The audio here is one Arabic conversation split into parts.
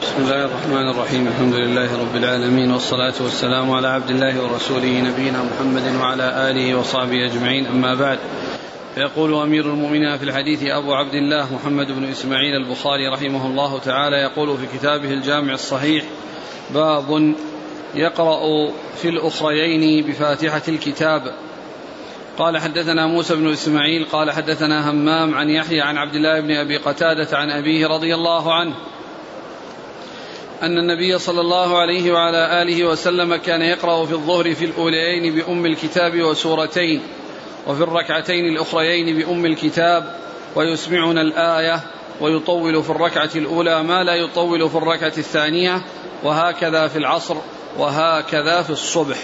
بسم الله الرحمن الرحيم. الحمد لله رب العالمين والصلاة والسلام على عبد الله ورسوله نبينا محمد وعلى آله وصحبه أجمعين. أما بعد فيقول أمير المؤمنين في الحديث أبو عبد الله محمد بن إسماعيل البخاري رحمه الله تعالى يقول في كتابه الجامع الصحيح باب يقرأ في الأخريين بفاتحة الكتاب. قال حدثنا موسى بن إسماعيل قال حدثنا همام عن يحيى عن عبد الله بن أبي قتادة عن أبيه رضي الله عنه أن النبي صلى الله عليه وعلى آله وسلم كان يقرأ في الظهر في الأوليين بأم الكتاب وسورتين وفي الركعتين الأخريين بأم الكتاب ويسمعنا الآية ويطول في الركعة الأولى ما لا يطول في الركعة الثانية وهكذا في العصر وهكذا في الصبح.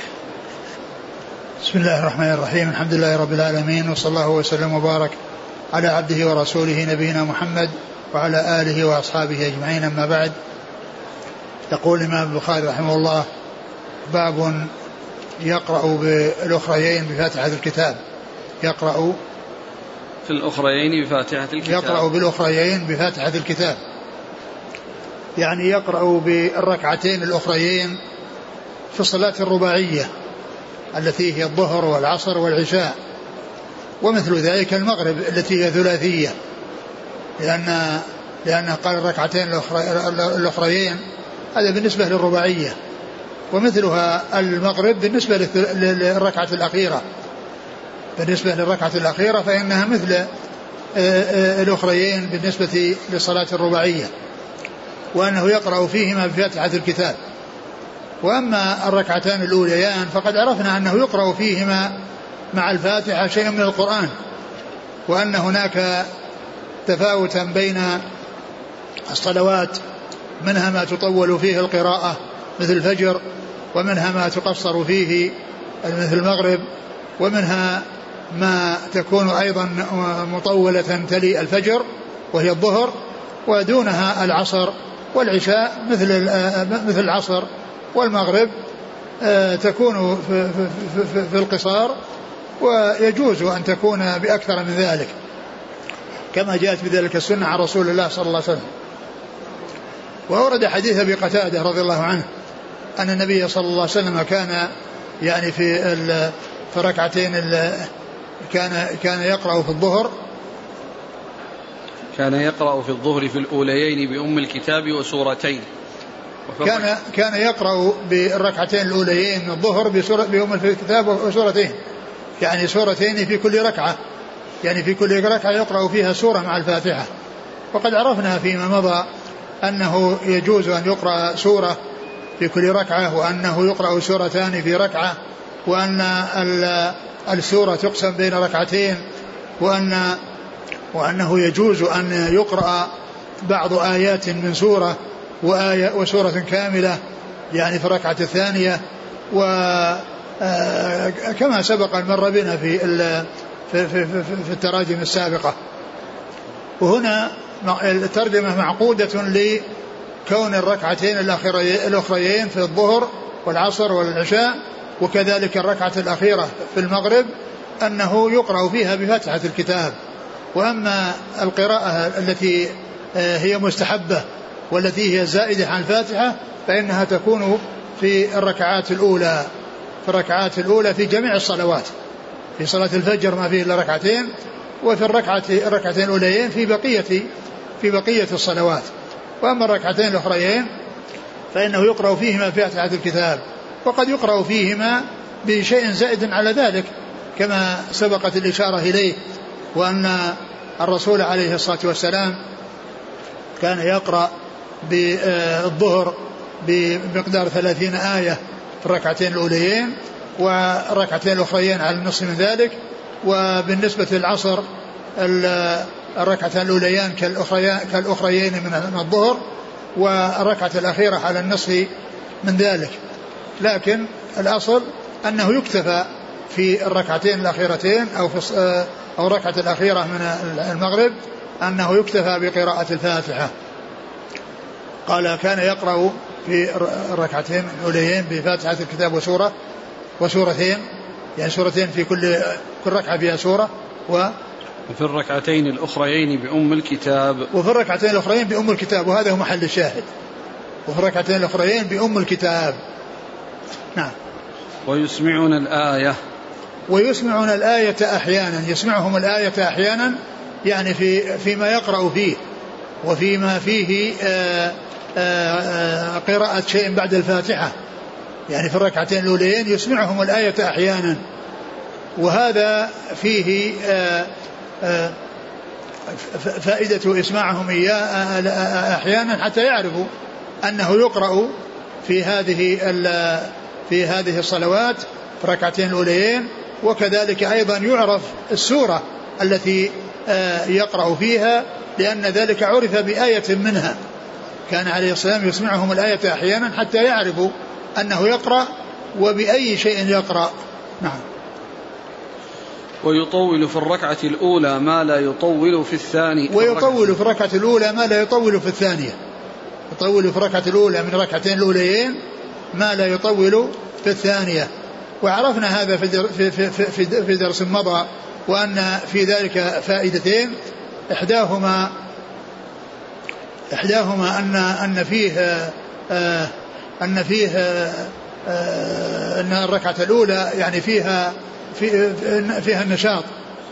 بسم الله الرحمن الرحيم. الحمد لله رب العالمين وصلى الله وسلم وبارك على عبده ورسوله نبينا محمد وعلى آله وأصحابه أجمعين أما بعد. يقول الإمام البخاري رحمه الله باب يقرأ بالأخريين بفاتحة الكتاب. يقرأ في الأخريين بفاتحة الكتاب. يقرأ بالأخريين بفاتحة الكتاب. يعني يقرأ بالركعتين الأخريين في الصلاة الرباعية التي هي الظهر والعصر والعشاء ومثل ذلك المغرب التي هي ثلاثية. لأن لأن قال الركعتين الأخريين هذا بالنسبة للرباعية ومثلها المغرب بالنسبة للركعة الأخيرة. بالنسبة للركعة الأخيرة فإنها مثل الأخريين بالنسبة للصلاة الرباعية وأنه يقرأ فيهما بفاتحة الكتاب. وأما الركعتان الأوليان فقد عرفنا أنه يقرأ فيهما مع الفاتحة شيء من القرآن وأن هناك تفاوتا بين الصلوات منها ما تطول فيه القراءة مثل الفجر ومنها ما تقصر فيه مثل المغرب ومنها ما تكون أيضا مطولة تلي الفجر وهي الظهر ودونها العصر والعشاء مثل مثل العصر والمغرب تكون في, في, في, في القصار ويجوز أن تكون بأكثر من ذلك. كما جاءت بذلك السنة عن رسول الله صلى الله عليه وسلم. وأورد حديث أبي قتادة رضي الله عنه أن النبي صلى الله عليه وسلم كان يعني في في ركعتين كان كان يقرأ في الظهر. كان يقرأ في الظهر في الأوليين بأم الكتاب وسورتين. كان كان يقرأ بالركعتين الأوليين من الظهر بسورة بأم الكتاب وسورتين. يعني سورتين في كل ركعة. يعني في كل ركعة يقرأ فيها سورة مع الفاتحة. وقد عرفنا فيما مضى أنه يجوز أن يقرأ سورة في كل ركعة وأنه يقرأ سورتان في ركعة وأن السورة تقسم بين ركعتين وأن وأنه يجوز أن يقرأ بعض آيات من سورة وآية وسورة كاملة يعني في الركعة الثانية و كما سبق مر بنا في في, في, في التراجم السابقة. وهنا الترجمة معقودة لكون الركعتين الأخريين في الظهر والعصر والعشاء وكذلك الركعة الأخيرة في المغرب أنه يقرأ فيها بفتحة الكتاب. وأما القراءة التي هي مستحبة والتي هي زائدة عن الفاتحة فإنها تكون في الركعات الأولى في الركعات الأولى في جميع الصلوات في صلاة الفجر ما فيه إلا ركعتين وفي الركعة الركعتين الأوليين في بقية في بقية الصلوات. وأما الركعتين الأخريين فإنه يقرأ فيهما فاتحة الكتاب وقد يقرأ فيهما بشيء زائد على ذلك كما سبقت الإشارة إليه وأن الرسول عليه الصلاة والسلام كان يقرأ بالظهر بمقدار ثلاثين آية في الركعتين الأوليين والركعتين الأخريين على النصف من ذلك وبالنسبة للعصر الركعتان الأوليان كالأخريين من الظهر والركعة الأخيرة على النصف من ذلك. لكن الأصل أنه يكتفى في الركعتين الأخيرتين أو في أو الركعة الأخيرة من المغرب أنه يكتفى بقراءة الفاتحة. قال كان يقرأ في الركعتين الأوليين بفاتحة الكتاب وسورة وسورتين يعني سورتين في كل كل ركعة فيها سورة و وفي الركعتين الأخريين بأم الكتاب. وفي الركعتين الأخرين بأم الكتاب. وهذا هو محل الشاهد. وفي الركعتين الأخريين بأم الكتاب. نعم. ويسمعون الآية. ويسمعون الآية أحيانا. يسمعهم الآية أحيانا يعني في فيما يقرأ فيه. وفيما فيه آآ آآ قراءة شيء بعد الفاتحة. يعني في الركعتين الأوليين يسمعهم الآية أحيانا. وهذا فيه فائدة إسماعهم إياه أحيانا حتى يعرفوا أنه يقرأ في هذه في هذه الصلوات في الركعتين الأوليين وكذلك أيضا يعرف السورة التي آه، يقرأ فيها لأن ذلك عرف بآية منها. كان عليه السلام يسمعهم الآية أحيانا حتى يعرفوا أنه يقرأ وبأي شيء يقرأ. نعم. ويطول في الركعة الأولى ما لا يطول في الثاني. ويطول في الركعة الأولى ما لا يطول في الثانية. يطول في الركعة الأولى من الركعتين الأوليين ما لا يطول في الثانية. وعرفنا هذا في في في في درس مضى وأن في ذلك فائدتين. إحداهما إحداهما أن أن فيه آه أن فيه آه أن الركعة الأولى يعني فيها في فيها النشاط.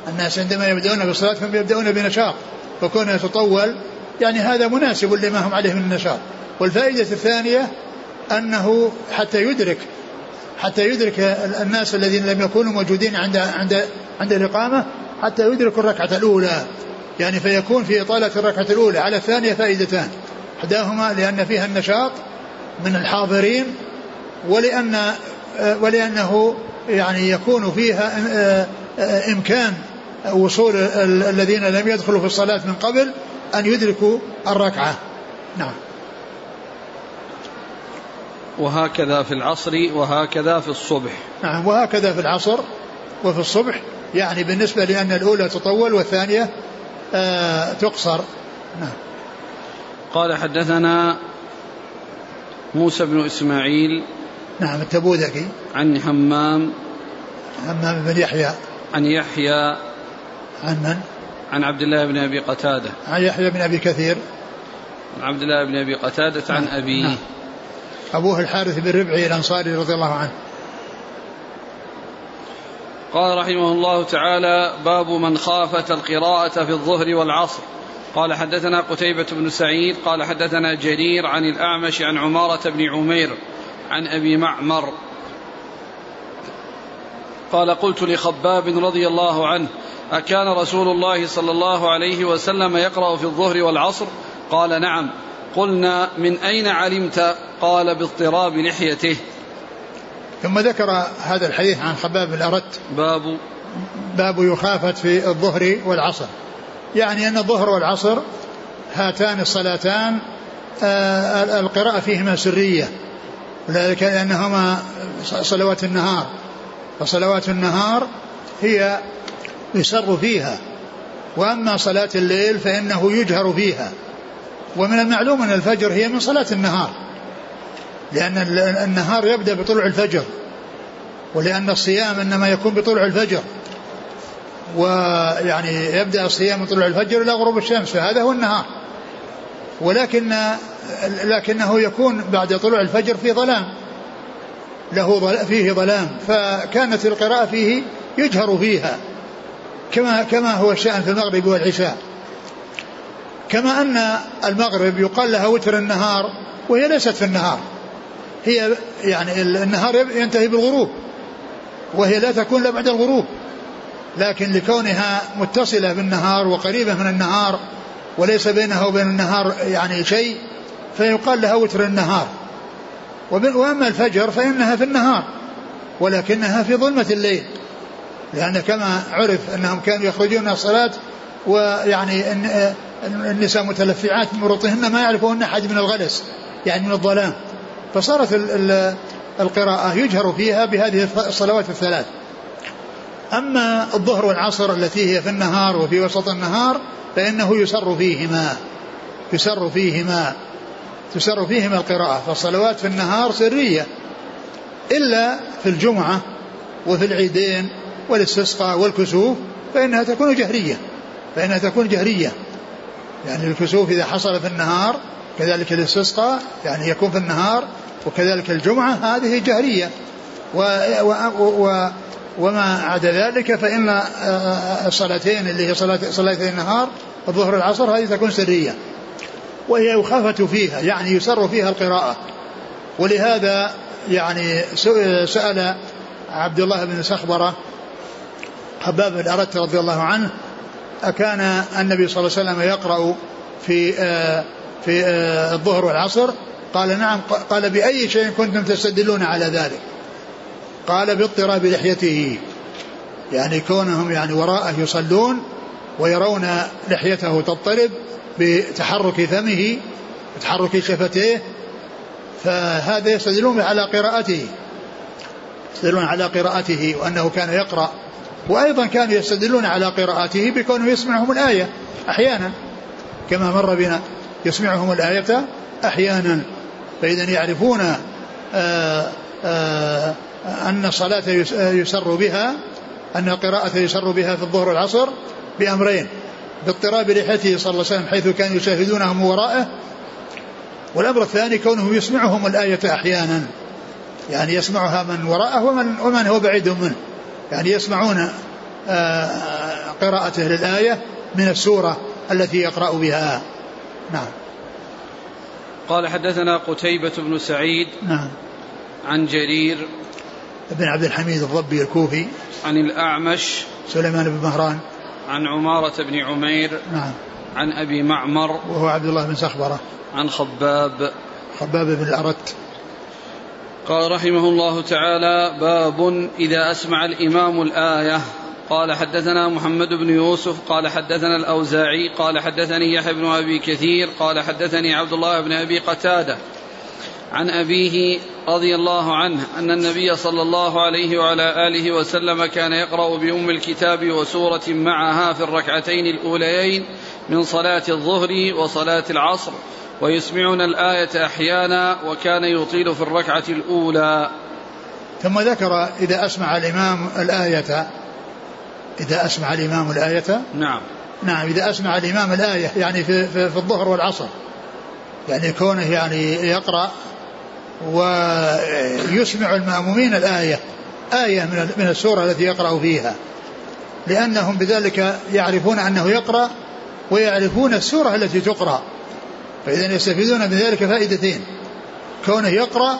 الناس عندما يبدأون بالصلاة فهم يبدأون بنشاط. فكونه يتطول يعني هذا مناسب لما هم عليه من النشاط. والفائدة الثانية أنه حتى يدرك حتى يدرك الناس الذين لم يكونوا موجودين عند عند عند الإقامة حتى يدركوا الركعة الأولى. يعني فيكون في إطالة الركعة الأولى. على الثانية فائدتان. إحداهما لأن فيها النشاط من الحاضرين ولأن ولأنه يعني يكون فيها إمكان وصول الذين لم يدخلوا في الصلاة من قبل أن يدركوا الركعة. نعم. وهكذا في العصر وهكذا في الصبح. نعم وهكذا في العصر وفي الصبح. يعني بالنسبة لأن الأولى تطول والثانية آه تقصر. نعم. قال حدثنا موسى بن إسماعيل نعم التبوذكي. عن همام همام بن يحيى. عن يحيى. عن من؟ عن عبد الله بن أبي قتادة. عن يحيى بن أبي كثير. عن عبد الله بن أبي قتادة عن نعم. أبيه. نعم. أبوه الحارث بن ربعي الأنصاري رضي الله عنه. قال رحمه الله تعالى باب من خافت القراءة في الظهر والعصر. قال حدثنا قتيبة بن سعيد. قال حدثنا جرير عن الأعمش عن عمارة بن عمير. عن أبي معمر قال قلت لخباب رضي الله عنه أكان رسول الله صلى الله عليه وسلم يقرأ في الظهر والعصر؟ قال نعم. قلنا من أين علمت؟ قال باضطراب لحيته. ثم ذكر هذا الحديث عن خباب الأرت باب. باب يخافت في الظهر والعصر. يعني أن الظهر والعصر هاتان الصلاتان آه، القراءة فيهما سرية. وذلك لأنهما صلوات النهار. فصلوات النهار هي يسر فيها. وأما صلاة الليل فإنه يجهر فيها. ومن المعلوم أن الفجر هي من صلاة النهار. لأن النهار يبدأ بطلوع الفجر. ولأن الصيام إنما يكون بطلوع الفجر. ويعني يبدأ الصيام من طلوع الفجر إلى غروب الشمس فهذا هو النهار. ولكن لكنه يكون بعد طلوع الفجر في ظلام. له فيه ظلام. فكانت القراءة فيه يجهر فيها. كما كما هو الشأن في المغرب والعشاء. كما أن المغرب يقال لها وتر النهار وهي ليست في النهار. هي يعني النهار ينتهي بالغروب وهي لا تكون إلا بعد الغروب. لكن لكونها متصلة بالنهار وقريبة من النهار وليس بينها وبين النهار يعني شيء فيقال لها وتر النهار. وأما الفجر فإنها في النهار ولكنها في ظلمة الليل. لأن كما عرف أنهم كانوا يخرجون من الصلاة ويعني النساء متلفعات من مرطهن ما يعرفون أحد من الغلس يعني من الظلام. فصارت القراءة يجهر فيها بهذه الصلوات الثلاث. أما الظهر والعصر التي هي في النهار وفي وسط النهار فإنه يسر فيهما يسر فيهما. تسر فيهما القراءة فالصلوات في النهار سرية إلا في الجمعة وفي العيدين والاستسقاء والكسوف فإنها تكون جهرية فإنها تكون جهرية. يعني الكسوف إذا حصل في النهار كذلك الاستسقاء يعني يكون في النهار وكذلك الجمعة هذه جهرية. و و و وما عدا ذلك فإن الصلاتين اللي هي صلاتي النهار الظهر والعصر هذه تكون سرية. وهي يخافت فيها يعني يسر فيها القراءة. ولهذا يعني سأل عبد الله بن سخبرة خباب بن أردت رضي الله عنه أكان النبي صلى الله عليه وسلم يقرأ في في الظهر والعصر؟ قال نعم قال بأي شيء كنتم تستدلون على ذلك؟ قال باضطراب لحيته. يعني كونهم يعني وراءه يصلون ويرون لحيته تضطرب بتحرك فمه وتحرك شفتيه فهذا يستدلون على قراءته. يستدلون على قراءته وأنه كان يقرأ. وأيضا كانوا يستدلون على قراءته بكونه يسمعهم الآية أحيانا كما مر بنا يسمعهم الآية أحيانا. فإذا يعرفون آه، آه، أن الصلاة يسر بها أن القراءة يسر بها في الظهر والعصر بأمرين. باضطراب لحيته صلى الله عليه وسلم حيث كانوا يشاهدونه من ورائه والأمر الثاني كونه يسمعهم الآية أحيانا. يعني يسمعها من وراءه ومن, ومن هو بعيد منه. يعني يسمعون آه، قراءته للآية من السورة التي يقرأ بها. نعم. قال حدثنا قتيبة بن سعيد نعم. عن جرير بن عبد الحميد الضبي الكوفي. عن الأعمش سليمان بن مهران. عن عمارة بن عمير نعم. عن أبي معمر وهو عبد الله بن سخبرة عن خباب. خباب بن الأرت قال رحمه الله تعالى باب إذا أسمع الإمام الآية. قال حدثنا محمد بن يوسف قال حدثنا الأوزاعي قال حدثني يحيى بن أبي كثير قال حدثني عبد الله بن أبي قتادة. عن أبيه رضي الله عنه أن النبي صلى الله عليه وعلى آله وسلم كان يقرأ بأم الكتاب وسورة معها في الركعتين الأوليين من صلاة الظهر وصلاة العصر ويسمعنا الآية أحيانا وكان يطيل في الركعة الأولى. ثم ذكر إذا أسمع الإمام الآية إذا أسمع الإمام الآية؟ نعم. نعم إذا أسمع الإمام الآية يعني في, في, في الظهر والعصر يعني كونه يعني يقرأ ويسمع المأمومين الآية آية من من السورة التي يقرأ فيها. لأنهم بذلك يعرفون أنه يقرأ ويعرفون السورة التي تقرأ. فإذا يستفيدون من ذلك فائدتين. كونه يقرأ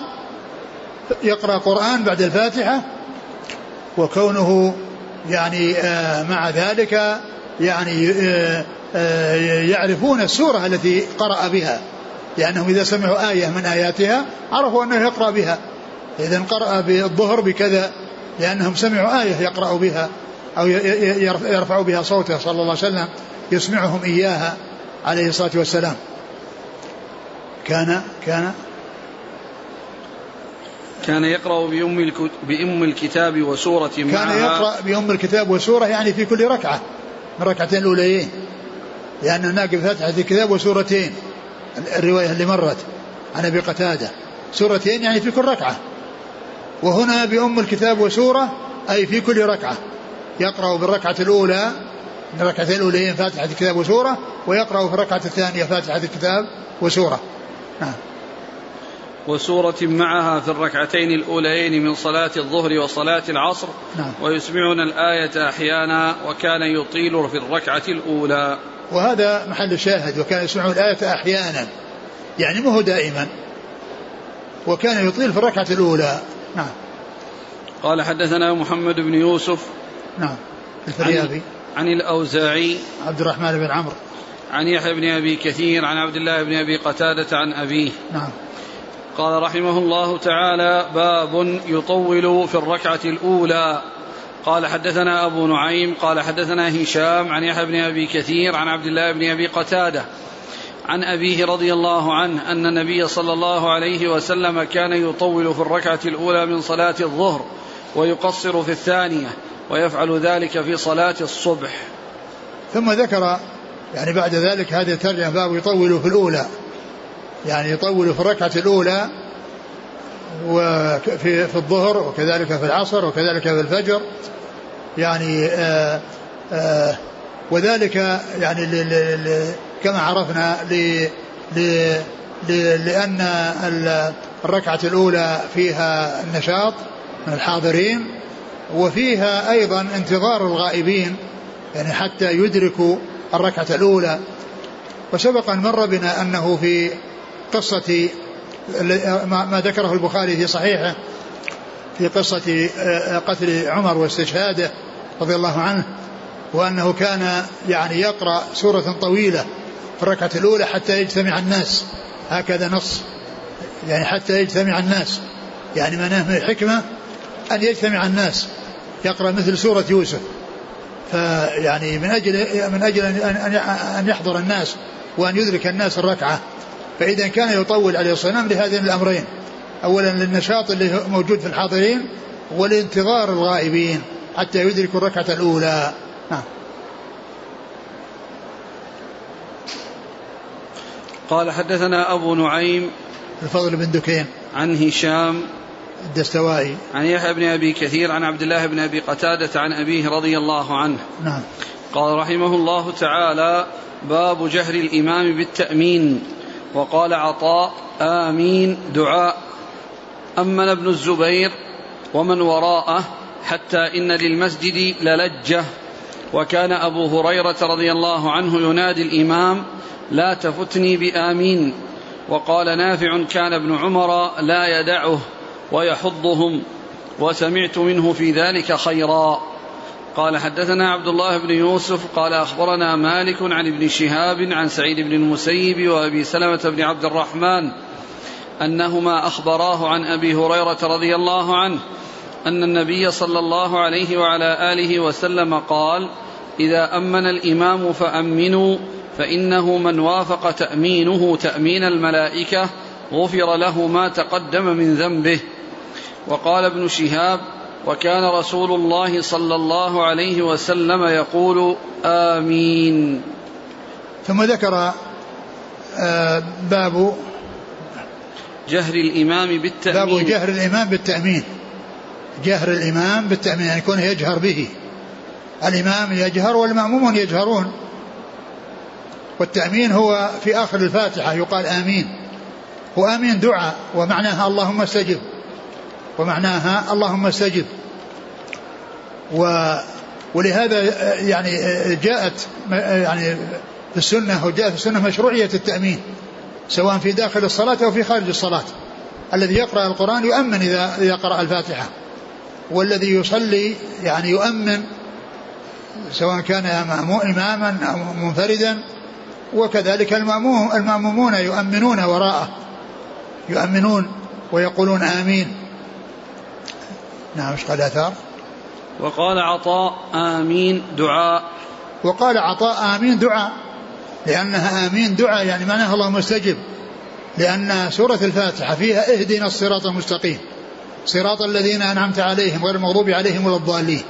يقرأ قرآن بعد الفاتحة وكونه يعني آه، مع ذلك يعني آه، آه، يعرفون السورة التي قرأ بها. لأنهم إذا سمعوا آية من آياتها عرفوا أنه يقرأ بها. إذا قرأ بالظهر بكذا لأنهم سمعوا آية يقرأ بها أو يرفع بها صوته صلى الله عليه وسلم يسمعهم إياها عليه الصلاة والسلام. كان كان كان يقرأ بأم بأم الكتاب وسورة معها. كان يقرأ بأم الكتاب وسورة يعني في كل ركعة. من ركعتين الأوليين. لأن هناك فتحة الكتاب وسورتين. الرواية اللي مرت عن أبي قتادة. سورتين يعني في كل ركعة. وهنا بأم الكتاب وسورة أي في كل ركعة. يقرأ بالركعة الأولى من الركعتين الأوليين فاتحة الكتاب وسورة ويقرأ في الركعة الثانية فاتحة الكتاب وسورة. نعم. وسورة معها في الركعتين الأوليين من صلاة الظهر وصلاة العصر نعم. ويسمعنا الآية أحيانا وكان يطيل في الركعة الأولى. وهذا محل شاهد وكان يسمعون الآية أحيانا. يعني مو دائما. وكان يطيل في الركعة الأولى. نعم. قال حدثنا محمد بن يوسف. نعم. الفريابي. عن, عن الأوزاعي. عبد الرحمن بن عمرو. عن يحيى بن أبي كثير عن عبد الله بن أبي قتادة عن أبيه. نعم. قال رحمه الله تعالى باب يطول في الركعة الأولى. قال حدثنا أبو نعيم قال حدثنا هشام عن يحيى بن أبي كثير عن عبد الله بن أبي قتادة عن أبيه رضي الله عنه أن النبي صلى الله عليه وسلم كان يطول في الركعة الأولى من صلاة الظهر ويقصر في الثانية ويفعل ذلك في صلاة الصبح. ثم ذكر يعني بعد ذلك هذه الترجمة باب يطول في الأولى. يعني يطول في الركعة الأولى وفي في الظهر وكذلك في العصر وكذلك في الفجر. يعني آآ آآ وذلك يعني كما عرفنا لأن الركعة الأولى فيها النشاط من الحاضرين وفيها أيضا انتظار الغائبين يعني حتى يدركوا الركعة الأولى. وسبق أن مر بنا أنه في قصة ما ذكره البخاري في صحيحه في قصة آه، قتل عمر واستشهاده. رضي الله عنه وأنه كان يعني يقرأ سورة طويلة في الركعة الأولى حتى يجتمع الناس. هكذا نص يعني حتى يجتمع الناس. يعني مناه من الحكمة أن يجتمع الناس يقرأ مثل سورة يوسف. فيعني من أجل من أجل أن يحضر الناس وأن يدرك الناس الركعة. فإذا كان يطول عليه الصلاة والسلام لهذين الأمرين. أولا للنشاط اللي موجود في الحاضرين ولانتظار الغائبين. حتى يدركوا الركعة الأولى. نعم. قال حدثنا أبو نعيم الفضل بن دكين. عن هشام الدستوائي. عن يحيى بن أبي كثير عن عبد الله بن أبي قتادة عن أبيه رضي الله عنه. نعم. قال رحمه الله تعالى باب جهر الإمام بالتأمين. وقال عطاء آمين دعاء. أمن ابن الزبير ومن وراءه حتى إن للمسجد للجة. وكان أبو هريرة رضي الله عنه ينادي الإمام لا تفتني بآمين. وقال نافع كان ابن عمر لا يدعه ويحضهم وسمعت منه في ذلك خيرا. قال حدثنا عبد الله بن يوسف قال أخبرنا مالك عن ابن شهاب عن سعيد بن المسيب وأبي سلمة بن عبد الرحمن أنهما أخبراه عن أبي هريرة رضي الله عنه أن النبي صلى الله عليه وعلى آله وسلم قال إذا أمن الإمام فأمنوا فإنه من وافق تأمينه تأمين الملائكة غفر له ما تقدم من ذنبه. وقال ابن شهاب وكان رسول الله صلى الله عليه وسلم يقول آمين. ثم ذكر آه، باب جهر الإمام بالتأمين. باب جهر الإمام بالتأمين. جهر الإمام بالتأمين يعني يكون يجهر به. الإمام يجهر والمأمومون يجهرون. والتأمين هو في آخر الفاتحة يقال آمين. وآمين دعاء ومعناها اللهم استجب. ومعناها اللهم استجب. و ولهذا يعني جاءت يعني في السنة وجاءت في السنة مشروعية التأمين سواء في داخل الصلاة أو في خارج الصلاة. الذي يقرأ القرآن يؤمن إذا إذا قرأ الفاتحة. والذي يصلي يعني يؤمن سواء كان إماما أو منفردا وكذلك المأموم المأمومون يؤمنون وراءه يؤمنون ويقولون آمين. نعم إيش قال آثار؟ وقال عطاء آمين دعاء. وقال عطاء آمين دعاء. لأنها آمين دعاء يعني معناها اللهم استجب لأن سورة الفاتحة فيها اهدنا الصراط المستقيم. صراط الذين أنعمت عليهم غير المغضوب عليهم ولا الضالين.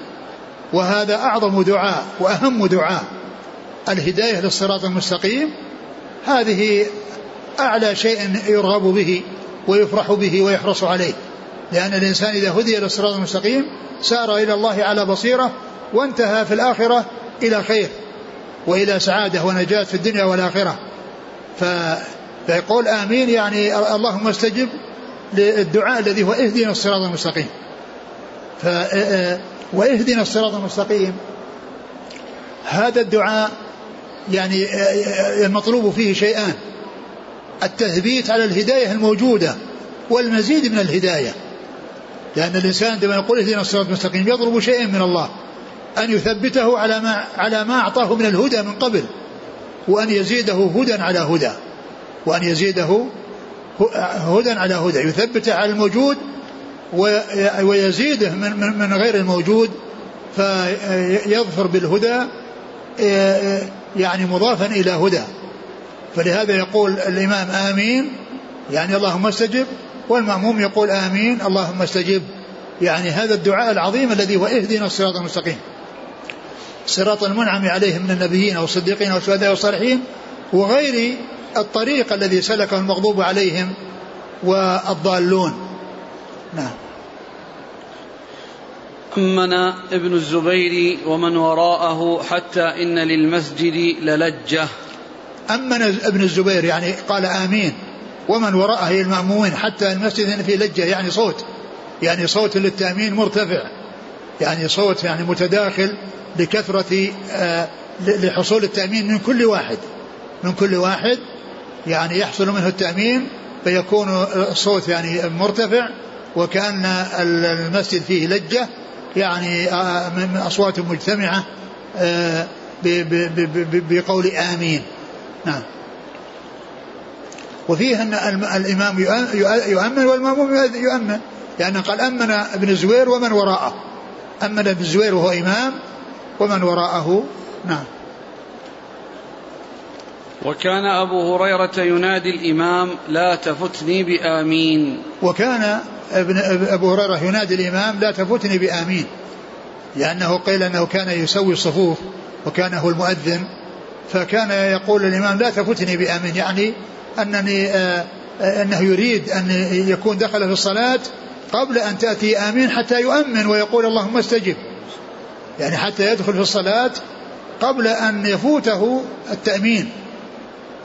وهذا أعظم دعاء وأهم دعاء. الهداية للصراط المستقيم. هذه أعلى شيء يرغب به ويفرح به ويحرص عليه. لأن الإنسان إذا هدي للصراط المستقيم سار إلى الله على بصيرة وانتهى في الآخرة إلى خير وإلى سعادة ونجاة في الدنيا والآخرة. فيقول آمين يعني اللهم استجب للدعاء الذي هو اهدنا الصراط المستقيم. ف... واهدنا الصراط المستقيم. هذا الدعاء يعني المطلوب فيه شيئان. التثبيت على الهداية الموجودة والمزيد من الهداية. لأن الإنسان عندما يقول اهدنا الصراط المستقيم يطلب شيئا من الله. أن يثبته على ما على ما أعطاه من الهدى من قبل. وأن يزيده هدى على هدى. وأن يزيده هدى على هدى يثبته على الموجود ويزيده من من غير الموجود فيظفر بالهدى يعني مضافا إلى هدى. فلهذا يقول الإمام آمين يعني اللهم استجب والمأموم يقول آمين اللهم استجب. يعني هذا الدعاء العظيم الذي هو اهدنا الصراط المستقيم. صراط المنعم عليهم من النبيين والصديقين والشهداء والصالحين وغير الطريق الذي سلكه المغضوب عليهم والضالون. نعم. أمن ابن الزبير ومن وراءه حتى إن للمسجد للجة. أمن ابن الزبير يعني قال آمين. ومن وراءه المأمومين حتى المسجد فيه لجة يعني صوت. يعني صوت للتأمين مرتفع. يعني صوت يعني متداخل لكثرة آه، لحصول التأمين من كل واحد. من كل واحد يعني يحصل منه التأمين فيكون الصوت يعني مرتفع وكأن المسجد فيه لجة يعني آه، من أصوات مجتمعة آه، بقول آمين. نعم. وفيه أن الإمام يؤمن والمأموم يؤمن. لأنه قال أمن ابن الزبير ومن وراءه. أمن ابن الزبير وهو إمام ومن وراءه. نعم. وكان أبو هريرة ينادي الإمام لا تفتني بآمين. وكان ابن أبو هريرة ينادي الإمام لا تفتني بآمين. لأنه قيل أنه كان يسوي الصفوف وكان هو المؤذن فكان يقول الإمام لا تفتني بآمين. يعني أنني آه أنه يريد أن يكون دخل في الصلاة قبل أن تأتي آمين حتى يؤمن ويقول اللهم استجب. يعني حتى يدخل في الصلاة قبل أن يفوته التأمين.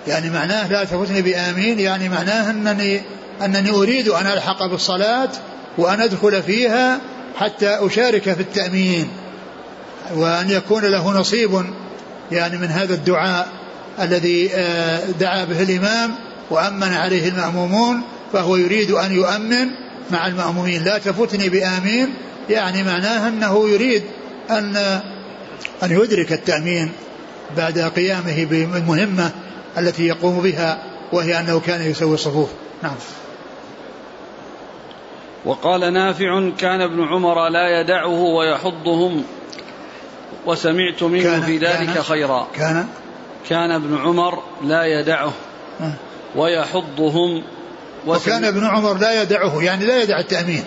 يعني معناه لا تفوتني بآمين يعني معناه أنني أنني أريد أن ألحق بالصلاة وأن أدخل فيها حتى أشارك في التأمين وأن يكون له نصيب يعني من هذا الدعاء الذي آه، دعا به الإمام وأمن عليه المأمومون فهو يريد أن يؤمن مع المأمومين. لا تفوتني بآمين يعني معناه أنه يريد أن أن يدرك التأمين بعد قيامه بالمهمة التي يقوم بها وهي أنه كان يسوي الصفوف. نعم. وقال نافع كان ابن عمر لا يدعه ويحضهم وسمعت منه كان في ذلك كان خيرا. كان؟ كان ابن عمر لا يدعه آه. ويحضهم وكان ابن عمر لا يدعه يعني لا يدع التأمين.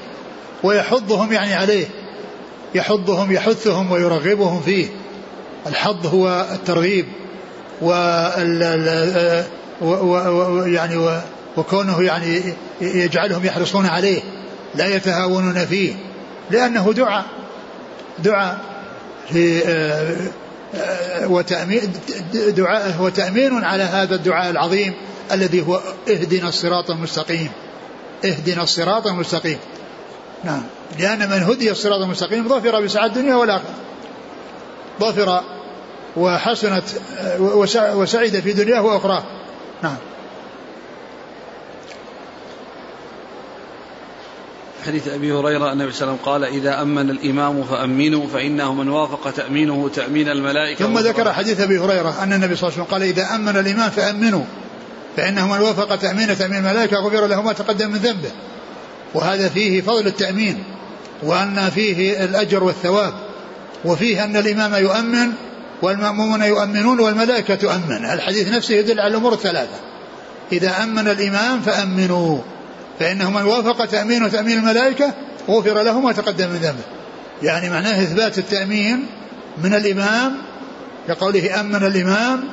ويحضهم يعني عليه. يحضهم يحثهم ويرغبهم فيه. الحض هو الترغيب. يعني وكونه يعني يجعلهم يحرصون عليه لا يتهاونون فيه لأنه دعاء دعاء في آه، آه، وتأمين دعاء وتأمين على هذا الدعاء العظيم الذي هو اهدنا الصراط المستقيم اهدنا الصراط المستقيم. نعم لأن من هدي الصراط المستقيم ظفر بسعادة الدنيا والآخرة ظفر وحسنت وسعد في دنياه وأخراه. نعم. حديث أبي هريرة النبي صلى الله عليه وسلم قال إذا أمن الإمام فأمنوا فإنه من وافق تأمينه تأمين الملائكة ثم ذكر حديث أبي هريرة أن النبي صلى الله عليه وسلم قال إذا أمن الإمام فأمنوا فإنه من وافق تأمين تأمين الملائكة غفر له ما تقدم من ذنبه. وهذا فيه فضل التأمين وأن فيه الأجر والثواب وفيه أن الإمام يؤمن والمأمومون يؤمنون والملائكة تؤمن. الحديث نفسه يدل على الأمور الثلاثة. إذا أمن الإمام فأمنوا. فإنه من وافق تأمين وتأمين الملائكة غفر له ما تقدم من ذنبه. يعني معناه إثبات التأمين من الإمام لقوله أمن الإمام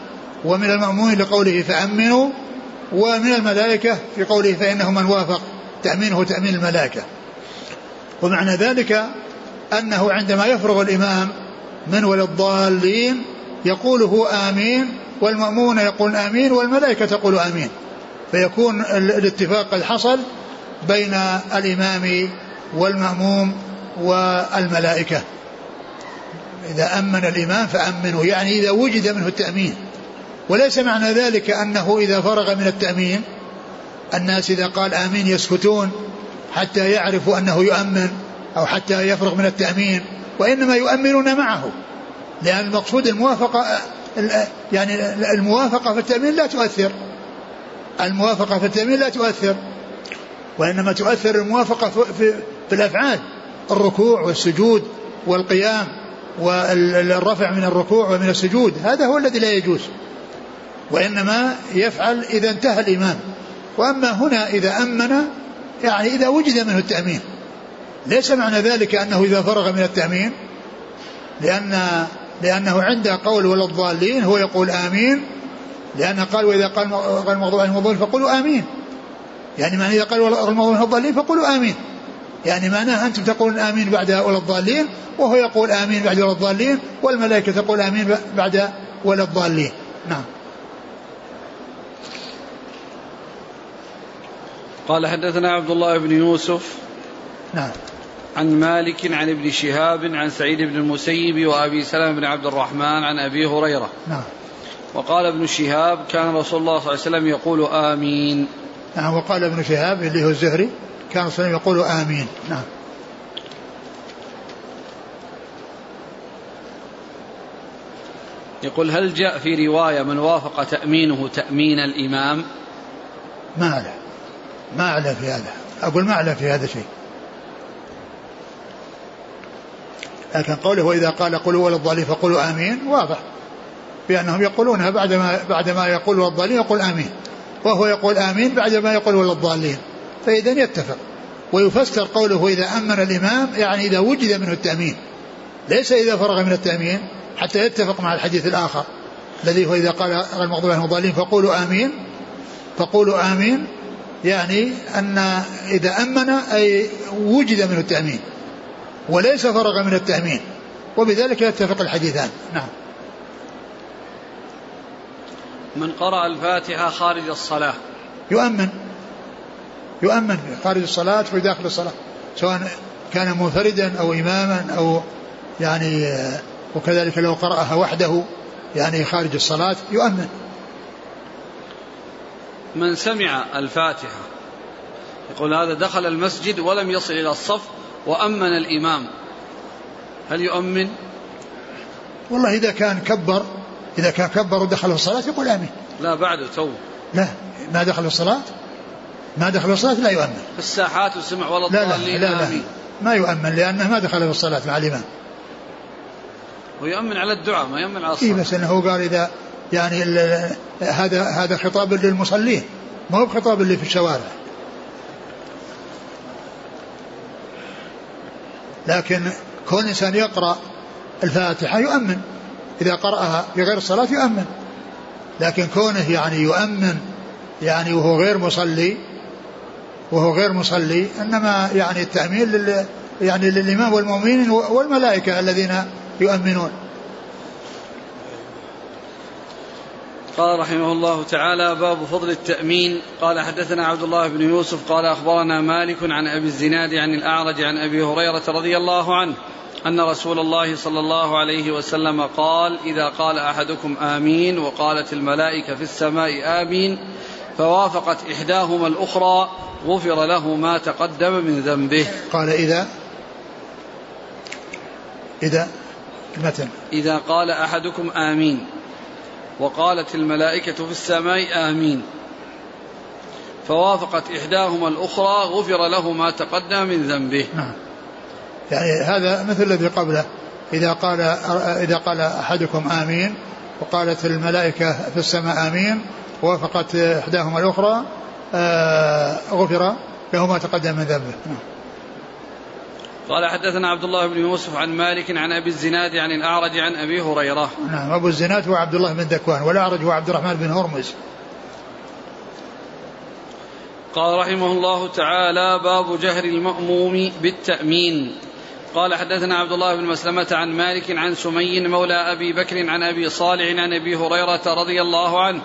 ومن المأمون لقوله فأمنوا ومن الملائكة في قوله فإنه من وافق تأمينه تأمين الملائكة. ومعنى ذلك أنه عندما يفرغ الإمام من ولا الضالين يقول هو آمين والمأمون يقول آمين والملائكة تقول آمين. فيكون الاتفاق قد حصل بين الإمام والمأموم والملائكة. إذا أمن الإمام فأمنوا يعني إذا وجد منه التأمين. وليس معنى ذلك أنه إذا فرغ من التأمين الناس إذا قال آمين يسكتون حتى يعرفوا أنه يؤمن أو حتى يفرغ من التأمين. وإنما يؤمنون معه. لأن المقصود الموافقة يعني الموافقة في التأمين لا تؤثر. الموافقة في التأمين لا تؤثر. وإنما تؤثر الموافقة في, في الأفعال. الركوع والسجود والقيام والرفع من الركوع ومن السجود. هذا هو الذي لا يجوز. وإنما يفعل إذا انتهى الإمام وأما هنا إذا أمن يعني إذا وجد منه التأمين. ليس معنى ذلك أنه إذا فرغ من التأمين لأن لأنه عند قول ولا الضالين هو يقول آمين لأن قال وإذا قال قال المغضوب عليهم الضالين فقولوا آمين. يعني معنى إذا قال المغضوب عليهم الضالين فقولوا آمين. يعني معناه أنتم تقولون آمين بعد ولا الضالين وهو يقول آمين بعد ولا الضالين والملائكة تقول آمين بعد ولا الضالين. نعم. قال حدثنا عبد الله بن يوسف نعم. عن مالك عن ابن شهاب عن سعيد بن المسيب وأبي سلمة بن عبد الرحمن عن أبي هريرة. نعم. وقال ابن شهاب كان رسول الله صلى الله عليه وسلم يقول آمين. نعم وقال ابن شهاب اللي هو الزهري كان رسول الله يقول آمين. نعم. يقول هل جاء في رواية من وافق تأمينه تأمين الإمام؟ ما أعلم. ما أعلم في هذا. أقول ما أعلم في هذا شيء. لكن قوله وإذا قال قلوا ولا الضالين فقولوا آمين واضح. بأنهم يقولونها بعدما بعدما يقول ولا الضالين يقول آمين. وهو يقول آمين بعدما يقول ولا فإذا يتفق. ويفسر قوله إذا أمن الإمام يعني إذا وجد منه التأمين. ليس إذا فرغ من التأمين حتى يتفق مع الحديث الآخر. الذي هو إذا قال المغضوب عليهم الضالين فقولوا آمين. فقولوا آمين يعني أن إذا أمن أي وجد منه التأمين. وليس فرغ من التأمين. وبذلك يتفق الحديثان. نعم. من قرأ الفاتحة خارج الصلاة. يؤمن. يؤمن خارج الصلاة في داخل الصلاة. سواء كان منفردا أو إماما أو يعني وكذلك لو قرأها وحده يعني خارج الصلاة يؤمن. من سمع الفاتحة يقول هذا دخل المسجد ولم يصل إلى الصف وأمن الإمام. هل يؤمن؟ والله إذا كان كبر إذا كان كبر ودخل في الصلاة يقول آمين. لا بعده تو. لا ما دخل في الصلاة؟ ما دخل في الصلاة لا يؤمن. في الساحات وسمع ولا لا لا, لا, لا ما يؤمن لأنه ما دخل في الصلاة مع الإمام. ويؤمن على الدعاء ما يؤمن على الصلاة. إيه بس أنه قال إذا يعني هذا هذا خطاب للمصلين ما هو خطاب اللي في الشوارع. لكن كون إنسان يقرأ الفاتحة يؤمن إذا قرأها في غير الصلاة يؤمن لكن كونه يعني يؤمن يعني وهو غير مصلي وهو غير مصلي إنما يعني التأمين لل يعني للإمام والمؤمنين والملائكة الذين يؤمنون. قال رحمه الله تعالى باب فضل التأمين. قال حدثنا عبد الله بن يوسف قال أخبرنا مالك عن أبي الزناد عن الأعرج عن أبي هريرة رضي الله عنه أن رسول الله صلى الله عليه وسلم قال إذا قال أحدكم آمين وقالت الملائكة في السماء آمين فوافقت إحداهما الأخرى غفر له ما تقدم من ذنبه. قال إذا؟ إذا؟ المتن إذا قال أحدكم آمين. وقالت الملائكة في السماء آمين. فوافقت إحداهما الأخرى غفر له ما تقدم من ذنبه. نعم. يعني هذا مثل الذي قبله. إذا قال إذا قال أحدكم آمين وقالت الملائكة في السماء آمين وافقت إحداهما الأخرى آه، غفر له ما تقدم من ذنبه. نعم. قال حدثنا عبد الله بن يوسف عن مالك عن أبي الزناد عن الأعرج عن أبي هريرة. نعم أبو الزناد هو عبد الله بن ذكوان والأعرج هو عبد الرحمن بن هرمز. قال رحمه الله تعالى باب جهر المأموم بالتأمين قال حدثنا عبد الله بن مسلمة عن مالك عن سمي مولى أبي بكر عن أبي صالح عن أبي هريرة رضي الله عنه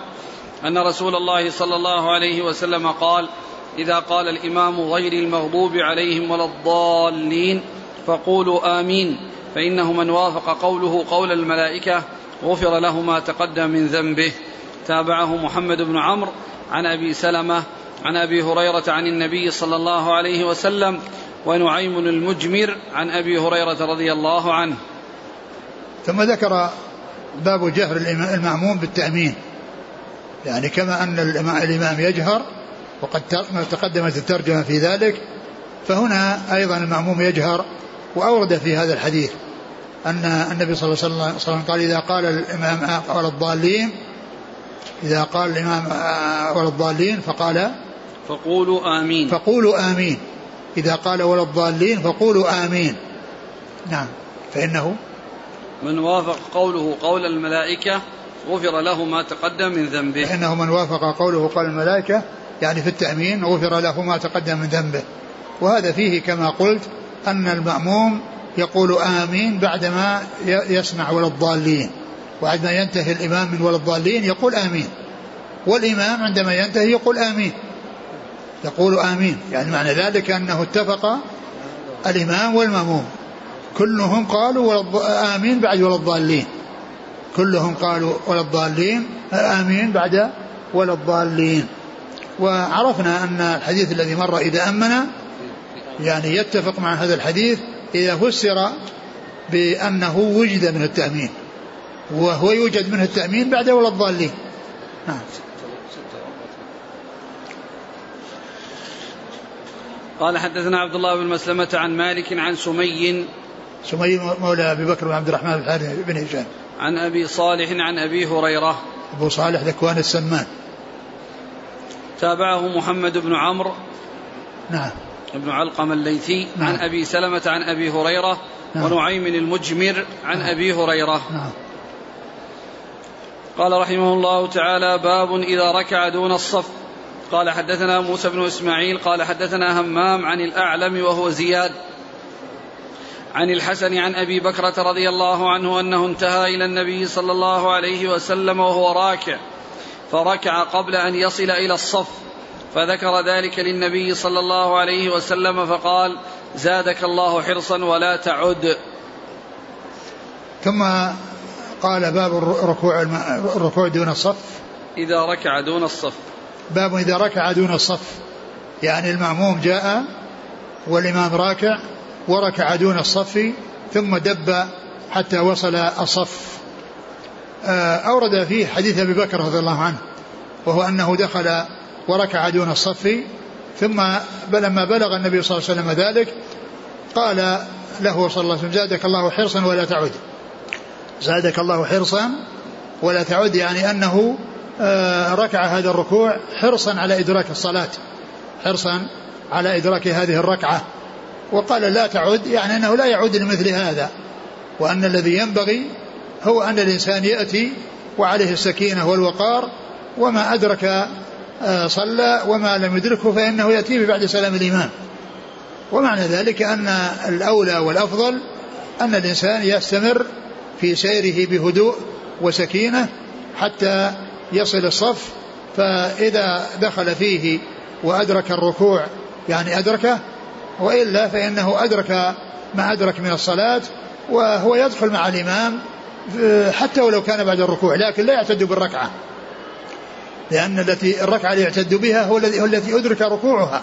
أن رسول الله صلى الله عليه وسلم قال إذا قال الإمام غير المغضوب عليهم ولا الضالين فقولوا آمين فإنه من وافق قوله قول الملائكة غفر له ما تقدم من ذنبه. تابعه محمد بن عمرو عن أبي سلمة عن أبي هريرة عن النبي صلى الله عليه وسلم ونعيم المجمر عن أبي هريرة رضي الله عنه. ثم ذكر باب جهر المأموم بالتأمين يعني كما أن الإمام يجهر وقد تقدمت الترجمة في ذلك فهنا أيضا المأموم يجهر وأورد في هذا الحديث أن النبي صلى الله عليه وسلم قال إذا قال الإمام ولا الضالين إذا قال الإمام ولا الضالين فقال فقولوا آمين. فقولوا آمين. إذا قال ولا الضالين فقولوا آمين. نعم فإنه من وافق قوله قول الملائكة غفر له ما تقدم من ذنبه. فإنه من وافق قوله قول الملائكة يعني في التأمين غفر له ما تقدم من ذنبه. وهذا فيه كما قلت أن المأموم يقول آمين بعدما يسمع ولا الضالين. وعندما ينتهي الإمام من ولا الضالين يقول آمين. والإمام عندما ينتهي يقول آمين. يقول آمين. يعني معنى ذلك أنه اتفق الإمام والمأموم. كلهم قالوا آمين بعد ولا الضالين. كلهم قالوا ولا الضالين آمين بعد ولا الضالين. وعرفنا أن الحديث الذي مر إذا أمن يعني يتفق مع هذا الحديث إذا فسر بأنه وجد منه التأمين وهو يوجد منه التأمين بعد ولا الضالين. نعم. قال حدثنا عبد الله بن مسلمة عن مالك عن سمي. سمي مولى أبي بكر بن عبد الرحمن بن بن هشام. عن أبي صالح عن أبي هريرة. أبو صالح ذكوان السمان. تابعه محمد بن عمرو نعم ابن علقم الليثي نعم. عن أبي سلمة عن أبي هريرة نعم. ونعيم المجمر عن نعم. أبي هريرة نعم. قال رحمه الله تعالى باب إذا ركع دون الصف قال حدثنا موسى بن إسماعيل قال حدثنا همام عن الأعلم وهو زياد عن الحسن عن أبي بكرة رضي الله عنه أنه انتهى إلى النبي صلى الله عليه وسلم وهو راكع فركع قبل أن يصل إلى الصف فذكر ذلك للنبي صلى الله عليه وسلم فقال زادك الله حرصا ولا تعد. ثم قال باب الركوع الركوع دون الصف. إذا ركع دون الصف. باب إذا ركع دون الصف. يعني المأموم جاء والإمام راكع وركع دون الصف ثم دب حتى وصل الصف. أورد فيه حديث أبي بكر رضي الله عنه وهو أنه دخل وركع دون الصف ثم لما بلغ النبي صلى الله عليه وسلم ذلك قال له صلى الله عليه وسلم زادك الله حرصا ولا تعد. زادك الله حرصا ولا تعد يعني أنه آه، ركع هذا الركوع حرصا على إدراك الصلاة حرصا على إدراك هذه الركعة وقال لا تعد يعني أنه لا يعود لمثل هذا وأن الذي ينبغي هو أن الإنسان يأتي وعليه السكينة والوقار وما أدرك آه، صلى وما لم يدركه فإنه يأتي بعد سلام الإمام ومعنى ذلك أن الأولى والأفضل أن الإنسان يستمر في سيره بهدوء وسكينة حتى يصل الصف فإذا دخل فيه وأدرك الركوع يعني أدركه وإلا فإنه أدرك ما أدرك من الصلاة وهو يدخل مع الإمام حتى ولو كان بعد الركوع لكن لا يعتد بالركعة. لأن التي الركعة اللي يعتد بها هو الذي هو التي أدرك ركوعها.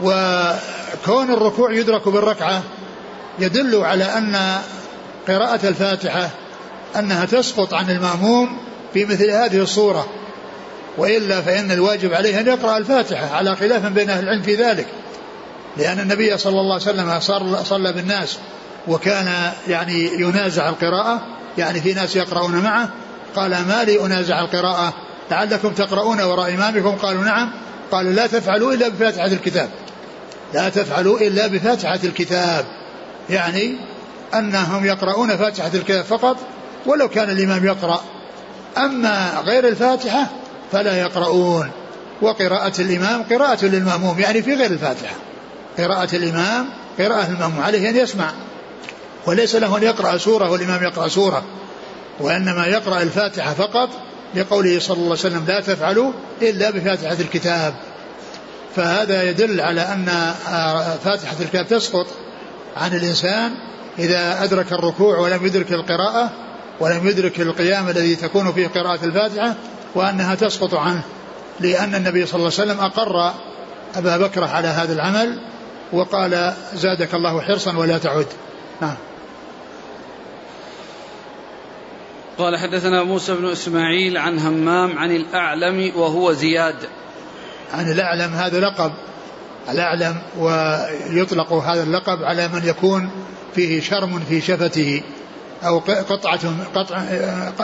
وكون الركوع يدرك بالركعة يدل على أن قراءة الفاتحة أنها تسقط عن المأموم في مثل هذه الصورة. وإلا فإن الواجب عليه أن يقرأ الفاتحة على خلاف بين أهل العلم في ذلك. لأن النبي صلى الله عليه وسلم صلى بالناس. وكان يعني ينازع القراءة يعني في ناس يقرؤون معه قال ما لي أنازع القراءة لعلكم تقرؤون وراء إمامكم؟ قالوا نعم. قال لا تفعلوا إلا بفاتحة الكتاب. لا تفعلوا إلا بفاتحة الكتاب. يعني أنهم يقرؤون فاتحة الكتاب فقط ولو كان الإمام يقرأ. أما غير الفاتحة فلا يقرؤون. وقراءة الإمام قراءة للمأموم يعني في غير الفاتحة. قراءة الإمام قراءة المأموم عليه أن يسمع. وليس له أن يقرأ سورة والإمام يقرأ سورة وإنما يقرأ الفاتحة فقط لقوله صلى الله عليه وسلم لا تفعلوا إلا بفاتحة الكتاب. فهذا يدل على أن آه، فاتحة الكتاب تسقط عن الإنسان إذا أدرك الركوع ولم يدرك القراءة ولم يدرك القيام الذي تكون فيه قراءة الفاتحة وأنها تسقط عنه لأن النبي صلى الله عليه وسلم أقر أبا بكر على هذا العمل وقال زادك الله حرصا ولا تعد. نعم. قال حدثنا موسى بن إسماعيل عن همام عن الأعلم وهو زياد. عن الأعلم هذا لقب. الأعلم ويطلق هذا اللقب على من يكون فيه شرم في شفته أو قطعة قطع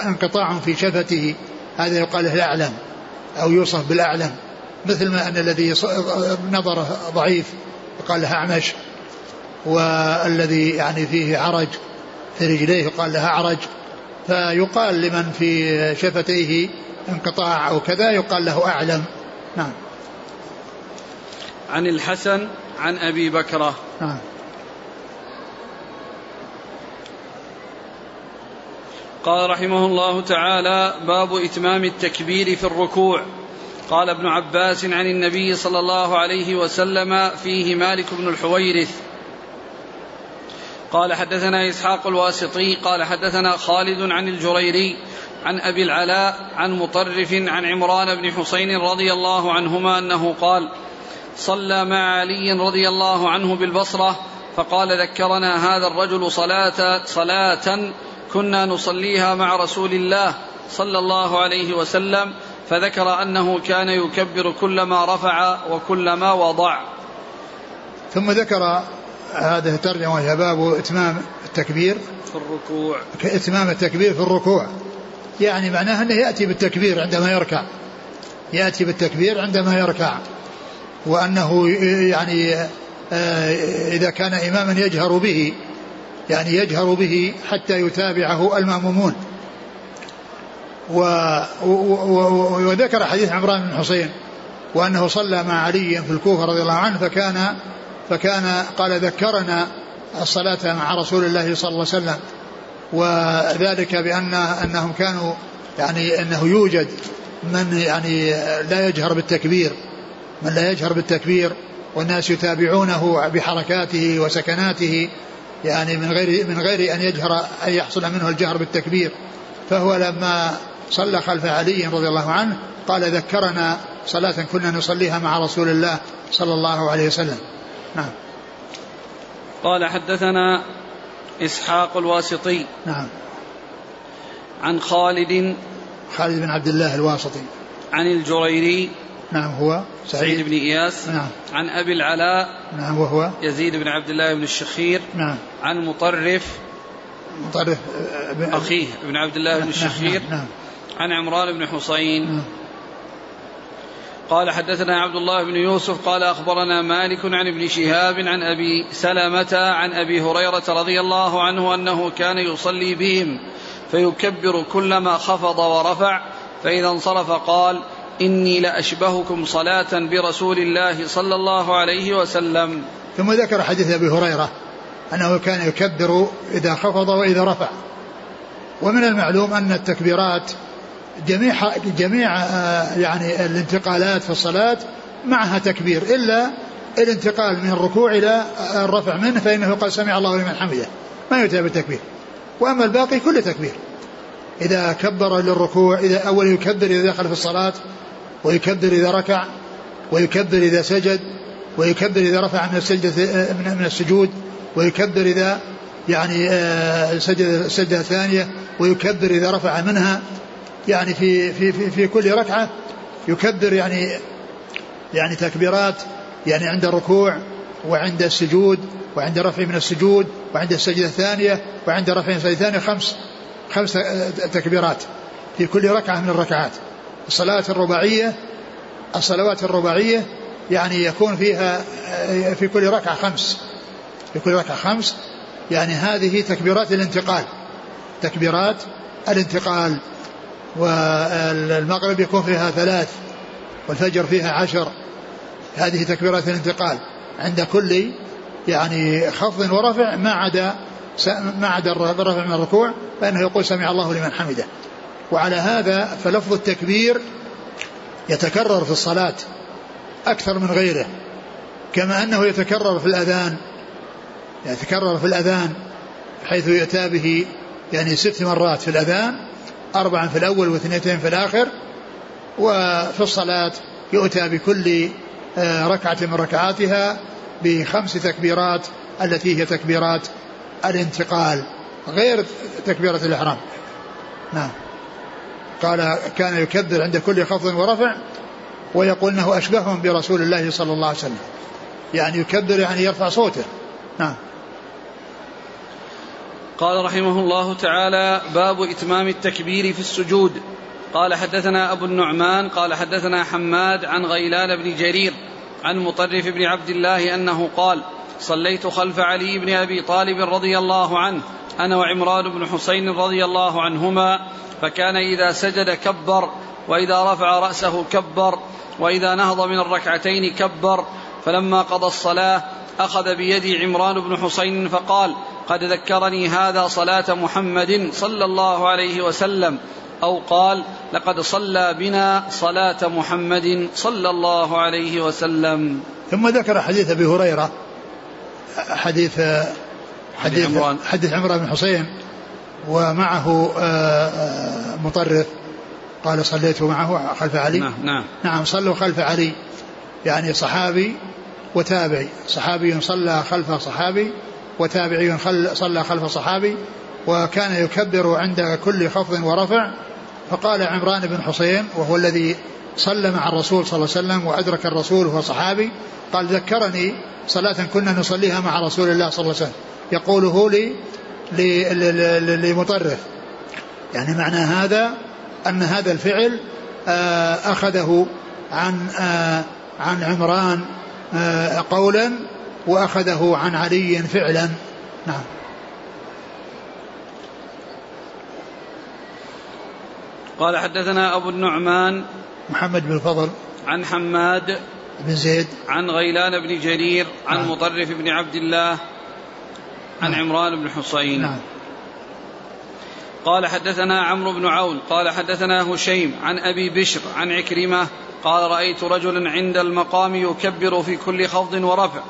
انقطاع في شفته. هذا يقال له الأعلم أو يوصف بالأعلم. مثل ما أن الذي نظره ضعيف يقال له أعمش. والذي يعني فيه عرج في رجليه يقال له أعرج. فيقال لمن في شفتيه انقطاع أو كذا يقال له أعلم. نعم. عن الحسن عن أبي بكرة. نعم. قال رحمه الله تعالى باب إتمام التكبير في الركوع. قال ابن عباس عن النبي صلى الله عليه وسلم فيه مالك بن الحويرث. قال حدثنا إسحاق الواسطي قال حدثنا خالد عن الجريري عن أبي العلاء عن مطرف عن عمران بن حسين رضي الله عنهما أنه قال صلى مع علي رضي الله عنه بالبصرة فقال ذكرنا هذا الرجل صلاة صلاة كنا نصليها مع رسول الله صلى الله عليه وسلم فذكر أنه كان يكبر كلما رفع وكلما وضع. ثم ذكر هذه الترجمة وهي باب إتمام التكبير. في الركوع. إتمام التكبير في الركوع. يعني معناه أنه يأتي بالتكبير عندما يركع. يأتي بالتكبير عندما يركع. وأنه يعني آه، إذا كان إماما يجهر به. يعني يجهر به حتى يتابعه المأمومون. وذكر حديث عمران بن حسين. وأنه صلى مع علي في الكوفة رضي الله عنه فكان فكان قال ذكرنا الصلاة مع رسول الله صلى الله عليه وسلم وذلك بأن أنهم كانوا يعني أنه يوجد من يعني لا يجهر بالتكبير من لا يجهر بالتكبير والناس يتابعونه بحركاته وسكناته يعني من غير من غير أن يجهر أن يحصل منه الجهر بالتكبير. فهو لما صلى خلف علي رضي الله عنه قال ذكرنا صلاة كنا نصليها مع رسول الله صلى الله عليه وسلم. نعم. قال حدثنا إسحاق الواسطي نعم. عن خالد خالد بن عبد الله الواسطي. عن الجريري نعم هو سعيد, سعيد بن إياس. نعم. عن أبي العلاء. نعم وهو يزيد بن عبد الله بن الشخير. نعم. عن مطرف. مطرف أخيه بن عبد الله بن نعم، الشخير. نعم, نعم عن عمران بن حصين نعم. قال حدثنا عبد الله بن يوسف قال أخبرنا مالك عن ابن شهاب عن أبي سلمة عن أبي هريرة رضي الله عنه أنه كان يصلي بهم فيكبر كلما خفض ورفع فإذا انصرف قال إني لأشبهكم صلاة برسول الله صلى الله عليه وسلم. ثم ذكر حديث أبي هريرة أنه كان يكبر إذا خفض وإذا رفع. ومن المعلوم أن التكبيرات جميع جميع آه، يعني الانتقالات في الصلاة معها تكبير إلا الانتقال من الركوع إلى الرفع منه فإنه قال سمع الله لمن حمده. ما يؤتى بالتكبير. وأما الباقي كل تكبير. إذا كبر للركوع إذا أول يكبر إذا دخل في الصلاة ويكبر إذا ركع ويكبر إذا سجد ويكبر إذا رفع من السجدة من السجود ويكبر إذا يعني آه، سجد السجدة الثانية ويكبر إذا رفع منها يعني في في في, في كل ركعة يكبر يعني يعني تكبيرات يعني عند الركوع وعند السجود وعند رفع من السجود وعند السجدة الثانية وعند رفع من السجدة الثانية خمس خمس تكبيرات في كل ركعة من الركعات. الصلاة الرباعية الصلوات الرباعية يعني يكون فيها في كل ركعة خمس في كل ركعة خمس يعني هذه تكبيرات الانتقال. تكبيرات الانتقال. والمغرب يكون فيها ثلاث والفجر فيها عشر. هذه تكبيرات الانتقال عند كل يعني خفض ورفع ما عدا ما عدا الرفع من الركوع فإنه يقول سمع الله لمن حمده. وعلى هذا فلفظ التكبير يتكرر في الصلاة أكثر من غيره كما أنه يتكرر في الأذان يتكرر في الأذان حيث يؤتى به يعني ست مرات في الأذان أربعا في الأول واثنتين في الآخر وفي الصلاة يؤتى بكل آه، ركعة من ركعاتها بخمس تكبيرات التي هي تكبيرات الانتقال غير تكبيرة الإحرام. نعم. قال كان يكبر عند كل خفض ورفع ويقول إنه أشبههم برسول الله صلى الله عليه وسلم. يعني يكبر يعني يرفع صوته. نعم. قال رحمه الله تعالى باب إتمام التكبير في السجود. قال حدثنا أبو النعمان قال حدثنا حماد عن غيلان بن جرير عن مطرف بن عبد الله أنه قال صليت خلف علي بن أبي طالب رضي الله عنه أنا وعمران بن حسين رضي الله عنهما فكان إذا سجد كبر وإذا رفع رأسه كبر وإذا نهض من الركعتين كبر فلما قضى الصلاة أخذ بيدي عمران بن حسين فقال قد ذكرني هذا صلاة محمد صلى الله عليه وسلم أو قال لقد صلى بنا صلاة محمد صلى الله عليه وسلم. ثم ذكر حديث أبي هريرة حديث حديث عمران. حديث عمران بن حسين ومعه آه، آه، مطرف قال صليت معه خلف علي. نعم نعم, نعم صلوا خلف علي. يعني صحابي وتابعي. صحابي صلى خلف صحابي وتابعي صلى خلف صحابي وكان يكبر عند كل خفض ورفع فقال عمران بن حسين وهو الذي صلى مع الرسول صلى الله عليه وسلم وأدرك الرسول وهو صحابي قال ذكرني صلاة كنا نصليها مع رسول الله صلى الله عليه وسلم يقوله لي لمطرف. يعني معنى هذا أن هذا الفعل آه، أخذه عن آه، عن عمران آه، قولا وأخذه عن علي فعلا نعم قال حدثنا أبو النعمان محمد بن الفضل عن حماد بن زيد عن غيلان بن جرير عن نعم. مطرف بن عبد الله عن نعم. عمران بن حصين نعم. قال حدثنا عمرو بن عون قال حدثنا هشيم عن أبي بشر عن عكرمة قال رأيت رجلا عند المقام يكبر في كل خفض ورفع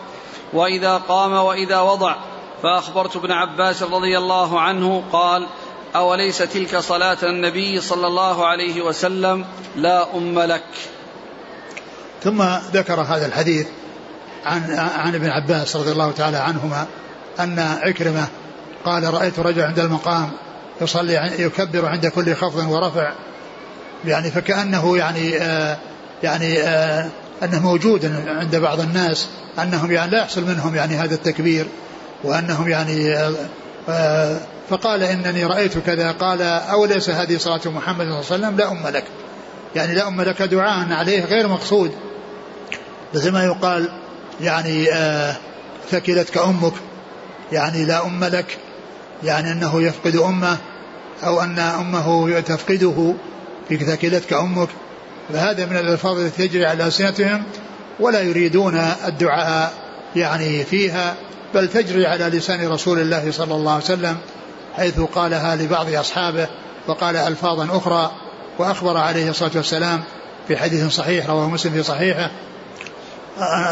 وإذا قام وإذا وضع. فأخبرت ابن عباس رضي الله عنه قال أوليس تلك صلاة النبي صلى الله عليه وسلم لا أم لك؟ ثم ذكر هذا الحديث عن عن ابن عباس رضي الله تعالى عنهما أن عكرمة قال رأيت رجل عند المقام يصلي يكبر عند كل خفض ورفع. يعني فكأنه يعني آه يعني آه أنه موجود عند بعض الناس أنهم يعني لا يحصل منهم يعني هذا التكبير وأنهم يعني آه فقال إنني رأيت كذا قال أوليس هذه صلاة محمد صلى الله عليه وسلم؟ لا أم لك. يعني لا أم لك دعاء عليه غير مقصود. مثل ما يقال يعني آه ثكلتك أمك يعني لا أم لك يعني أنه يفقد أمه أو أن أمه تفقده في ثكلتك أمك. فهذا من الألفاظ التي تجري على ألسنتهم ولا يريدون الدعاء يعني فيها بل تجري على لسان رسول الله صلى الله عليه وسلم حيث قالها لبعض أصحابه وقال ألفاظا أخرى وأخبر عليه الصلاة والسلام في حديث صحيح رواه مسلم في صحيحه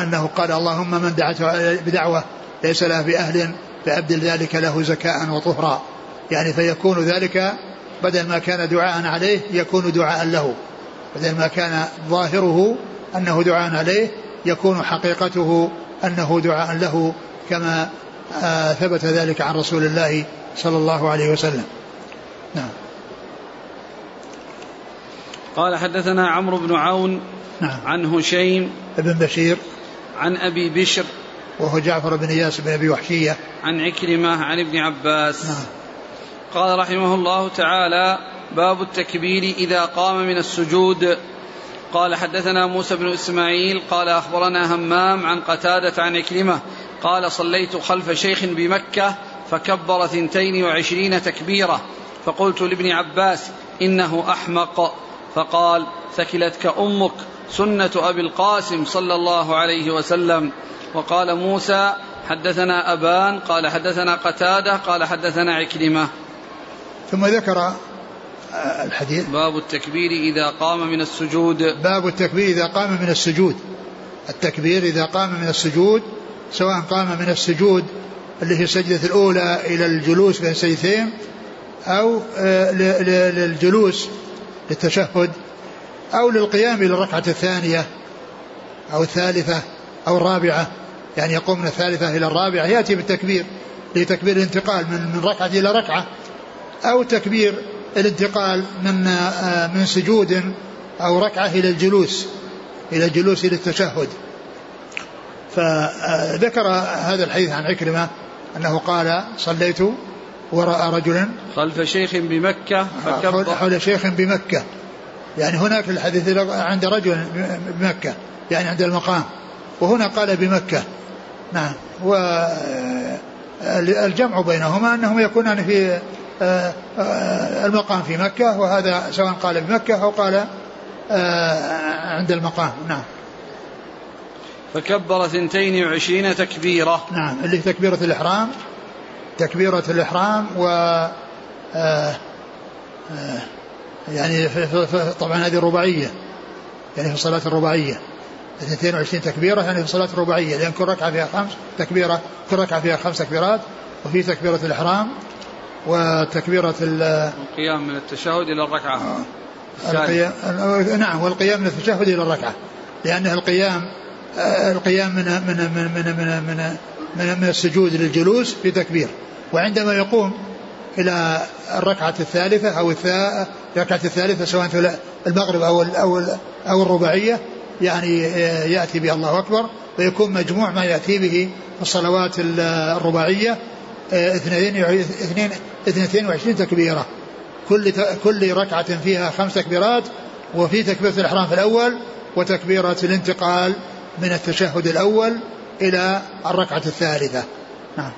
أنه قال اللهم من دعت بدعوة ليس له بأهل فأبدل ذلك له زكاء وطهرا. يعني فيكون ذلك بدل ما كان دعاء عليه يكون دعاء له. بدل ما كان ظاهره أنه دعاء عليه يكون حقيقته أنه دعاء له كما آه، ثبت ذلك عن رسول الله صلى الله عليه وسلم. نعم. قال حدثنا عمرو بن عون نعم. عن هشيم بن بشير عن أبي بشر وهو جعفر بن إياس بن أبي وحشية. عن عكرمة عن ابن عباس. نعم. قال رحمه الله تعالى باب التكبير إذا قام من السجود. قال حدثنا موسى بن إسماعيل قال أخبرنا همام عن قتادة عن عكرمة قال صليت خلف شيخ بمكة فكبر ثنتين وعشرين تكبيرة فقلت لابن عباس إنه أحمق فقال ثكلتك أمك سنة أبي القاسم صلى الله عليه وسلم. وقال موسى حدثنا أبان قال حدثنا قتادة قال حدثنا عكرمة ثم ذكر الحديث. باب التكبير إذا قام من السجود. باب التكبير إذا قام من السجود. التكبير إذا قام من السجود سواء قام من السجود اللي هي السجدة الأولى إلى الجلوس بين السجدتين أو آه، للجلوس للتشهد أو للقيام إلى الركعة الثانية أو الثالثة أو الرابعة. يعني يقوم من الثالثة إلى الرابعة. يأتي بالتكبير لتكبير الانتقال من من ركعة إلى ركعة أو تكبير الانتقال من آه، من سجود أو ركعة إلى الجلوس إلى الجلوس إلى التشهد. فذكر هذا الحديث عن عكرمة أنه قال صليت وراء رجل خلف شيخ بمكة فكبر. حول شيخ بمكة. يعني هناك الحديث عند رجل بمكة يعني عند المقام وهنا قال بمكة. نعم. والجمع بينهما أنهم يكونان في آه، آه، المقام في مكة وهذا سواء قال بمكة أو قال آه، عند المقام. نعم. فكبر ثنتين وعشرين تكبيرة. نعم اللي تكبيرة الإحرام تكبيرة الإحرام و آه آه يعني طبعا هذه الرباعية يعني في الصلاة الرباعية. 22 تكبيرة يعني في الصلاة الرباعية لأن كل ركعة فيها خمس تكبيرة كل ركعة فيها خمس تكبيرات وفي تكبيرة الإحرام وتكبيرة القيام من التشهد إلى الركعة. آه. القيام نعم والقيام من التشهد إلى الركعة. لأنه القيام آه، القيام من من من من من, من, من, من السجود للجلوس في تكبير. وعندما يقوم إلى الركعة الثالثة أو الركعة الثالثة سواء في المغرب أو أو أو الرباعية يعني آه، يأتي به الله أكبر ويكون مجموع ما يأتي به الصلوات الرباعية 22 تكبيرة. كل كل ركعة فيها خمس تكبيرات وفي تكبيرة الإحرام في الأول وتكبيرة الانتقال من التشهد الأول إلى الركعة الثالثة. نعم.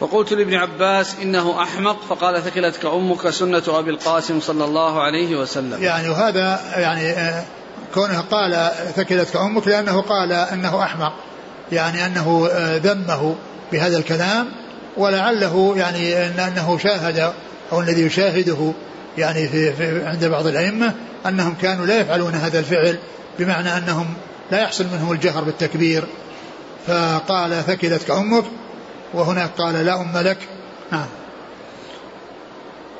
فقلت لابن عباس إنه أحمق فقال ثكلتك أمك سنة أبي القاسم صلى الله عليه وسلم. يعني وهذا يعني آه، كونه قال ثكلتك أمك لأنه قال أنه أحمق يعني أنه آه، ذمه بهذا الكلام ولعله يعني أنه شاهد أو الذي يشاهده يعني في, في عند بعض الأئمة أنهم كانوا لا يفعلون هذا الفعل بمعنى أنهم لا يحصل منهم الجهر بالتكبير. فقال ثكلتك أمك؟ وهناك قال لا أم لك. نعم.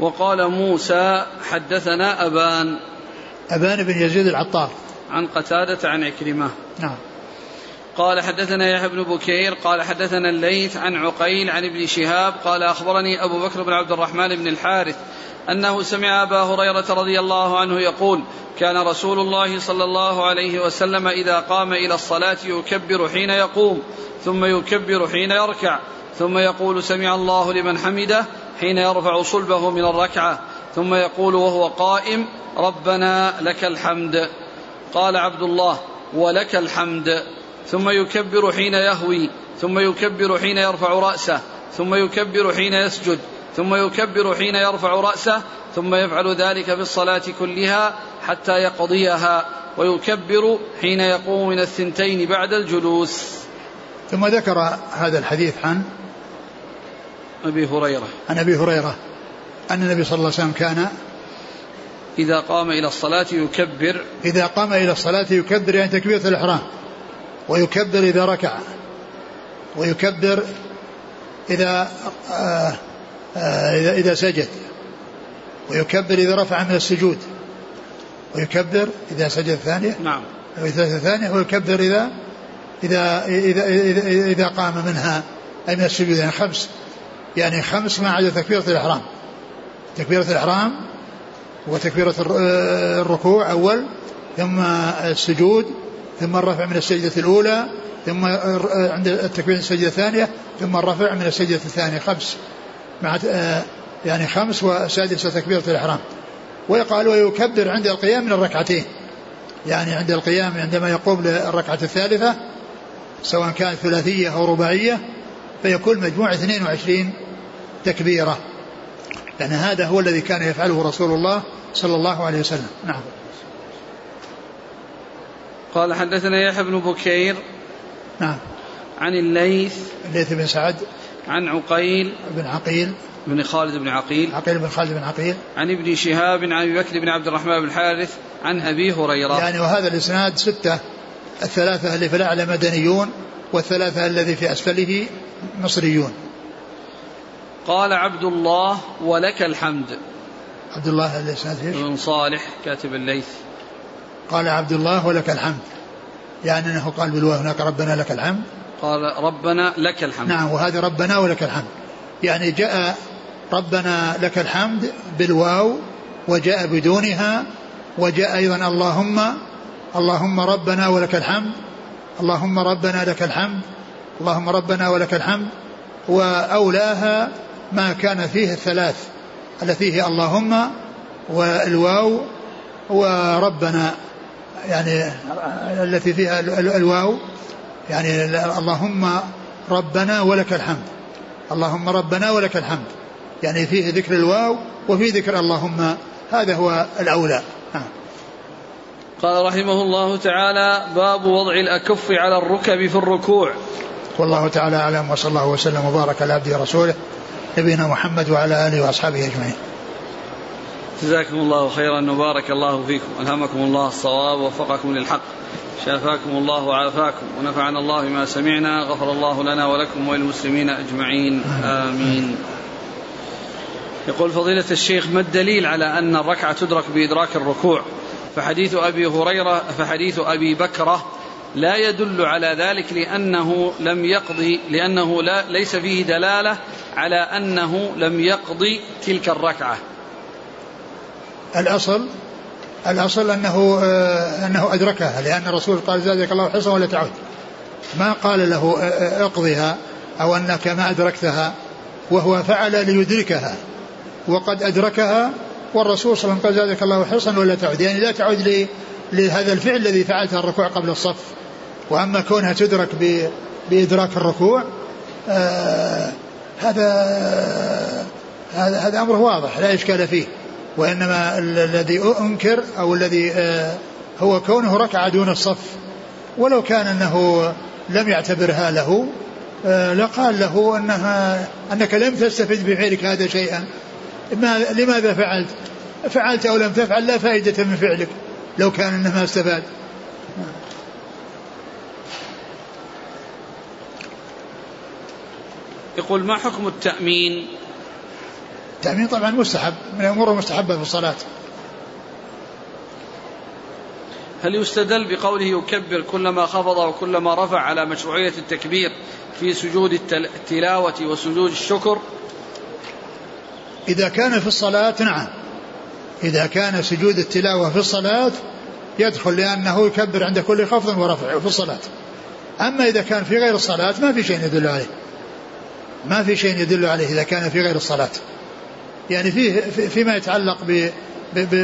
وقال موسى حدثنا أبان. أبان بن يزيد العطار. عن قتادة عن عكرمة. نعم. قال حدثنا يحيى بن بكير قال حدثنا الليث عن عقيل عن ابن شهاب قال أخبرني أبو بكر بن عبد الرحمن بن الحارث أنه سمع أبا هريرة رضي الله عنه يقول كان رسول الله صلى الله عليه وسلم إذا قام إلى الصلاة يكبر حين يقوم ثم يكبر حين يركع ثم يقول سمع الله لمن حمده حين يرفع صلبه من الركعة ثم يقول وهو قائم ربنا لك الحمد قال عبد الله ولك الحمد ثم يكبر حين يهوي ثم يكبر حين يرفع رأسه ثم يكبر حين يسجد ثم يكبر حين يرفع رأسه ثم يفعل ذلك في الصلاة كلها حتى يقضيها ويكبر حين يقوم من الثنتين بعد الجلوس. ثم ذكر هذا الحديث عن أبي هريرة. عن أبي هريرة أن النبي صلى الله عليه وسلم كان إذا قام إلى الصلاة يكبر. إذا قام إلى الصلاة يكبر يعني تكبيرة الإحرام. ويكبر إذا ركع. ويكبر إذا آه آه إذا إذا سجد. ويكبر إذا رفع من السجود. ويكبر إذا سجد الثانية نعم. وإذا الثانية ويكبر إذا إذا إذا إذا, إذا قام منها. أي من السجود يعني خمس. يعني خمس ما عدا تكبيرة الإحرام. تكبيرة الإحرام وتكبيرة الركوع أول ثم السجود ثم الرفع من السجدة الأولى ثم عند التكبير السجدة الثانية ثم الرفع من السجدة الثانية خمس. مع يعني خمس وسادسة تكبيرة الإحرام. ويقال ويكبر عند القيام من الركعتين. يعني عند القيام عندما يقوم للركعة الثالثة سواء كانت ثلاثية أو رباعية فيكون مجموع 22 تكبيرة. لأن هذا هو الذي كان يفعله رسول الله صلى الله عليه وسلم. نعم. قال حدثنا يحيى بن بكير نعم. عن الليث الليث بن سعد عن عقيل بن عقيل. بن خالد بن عقيل عقيل بن خالد بن عقيل. عن ابن شهاب عن أبي بكر بن عبد الرحمن بن الحارث عن أبي هريرة. يعني وهذا الإسناد ستة الثلاثة اللي في الأعلى مدنيون والثلاثة الذي في أسفله مصريون. قال عبد الله ولك الحمد. عبد الله الإسناد بن صالح كاتب الليث. قال عبد الله ولك الحمد. يعني أنه قال بالواو هناك ربنا لك الحمد. قال ربنا لك الحمد. نعم وهذه ربنا ولك الحمد. يعني جاء ربنا لك الحمد بالواو وجاء بدونها وجاء أيضا اللهم اللهم ربنا ولك الحمد اللهم ربنا لك الحمد اللهم ربنا ولك الحمد. وأولاها ما كان فيه الثلاث التي هي اللهم والواو وربنا. يعني التي فيها الواو يعني اللهم ربنا ولك الحمد. اللهم ربنا ولك الحمد. يعني فيه ذكر الواو وفي ذكر اللهم. هذا هو الأولى. نعم. قال رحمه الله تعالى باب وضع الأكف على الركب في الركوع. والله تعالى أعلم وصلى الله وسلم وبارك على عبده ورسوله نبينا محمد وعلى آله وأصحابه أجمعين. جزاكم الله خيرا وبارك الله فيكم. ألهمكم الله الصواب ووفقكم للحق. شافاكم الله وعافاكم. ونفعنا الله بما سمعنا. غفر الله لنا ولكم وللمسلمين أجمعين. آمين. يقول فضيلة الشيخ ما الدليل على أن الركعة تدرك بإدراك الركوع؟ فحديث أبي هريرة فحديث أبي بكرة لا يدل على ذلك لأنه لم يقضي لأنه لا ليس فيه دلالة على أنه لم يقضي تلك الركعة. الأصل الأصل أنه آه، أنه أدركها لأن الرسول قال زادك الله حصا ولا تعود. ما قال له آه، آه، اقضها أو أنك ما أدركتها وهو فعل ليدركها. وقد أدركها والرسول صلى الله عليه وسلم قال زادك الله حرصا ولا تعود. يعني لا تعود لهذا الفعل الذي فعلته الركوع قبل الصف. وأما كونها تدرك بإدراك الركوع آه هذا هذا هذا أمر واضح لا إشكال فيه. وإنما الذي أنكر أو الذي آه هو كونه ركع دون الصف. ولو كان أنه لم يعتبرها له آه لقال له أنها أنك لم تستفد بفعلك هذا شيئا. ما لماذا فعلت؟ فعلت أو لم تفعل لا فائدة من فعلك لو كان أنه ما استفاد. يقول ما حكم التأمين؟ التأمين طبعا مستحب من الأمور المستحبة في الصلاة. هل يستدل بقوله يكبر كلما خفض وكلما رفع على مشروعية التكبير في سجود التلاوة وسجود الشكر؟ إذا كان في الصلاة نعم. إذا كان سجود التلاوة في الصلاة يدخل لأنه يكبر عند كل خفض ورفع في الصلاة. أما إذا كان في غير الصلاة ما في شيء يدل عليه. ما في شيء يدل عليه إذا كان في غير الصلاة. يعني فيه فيما يتعلق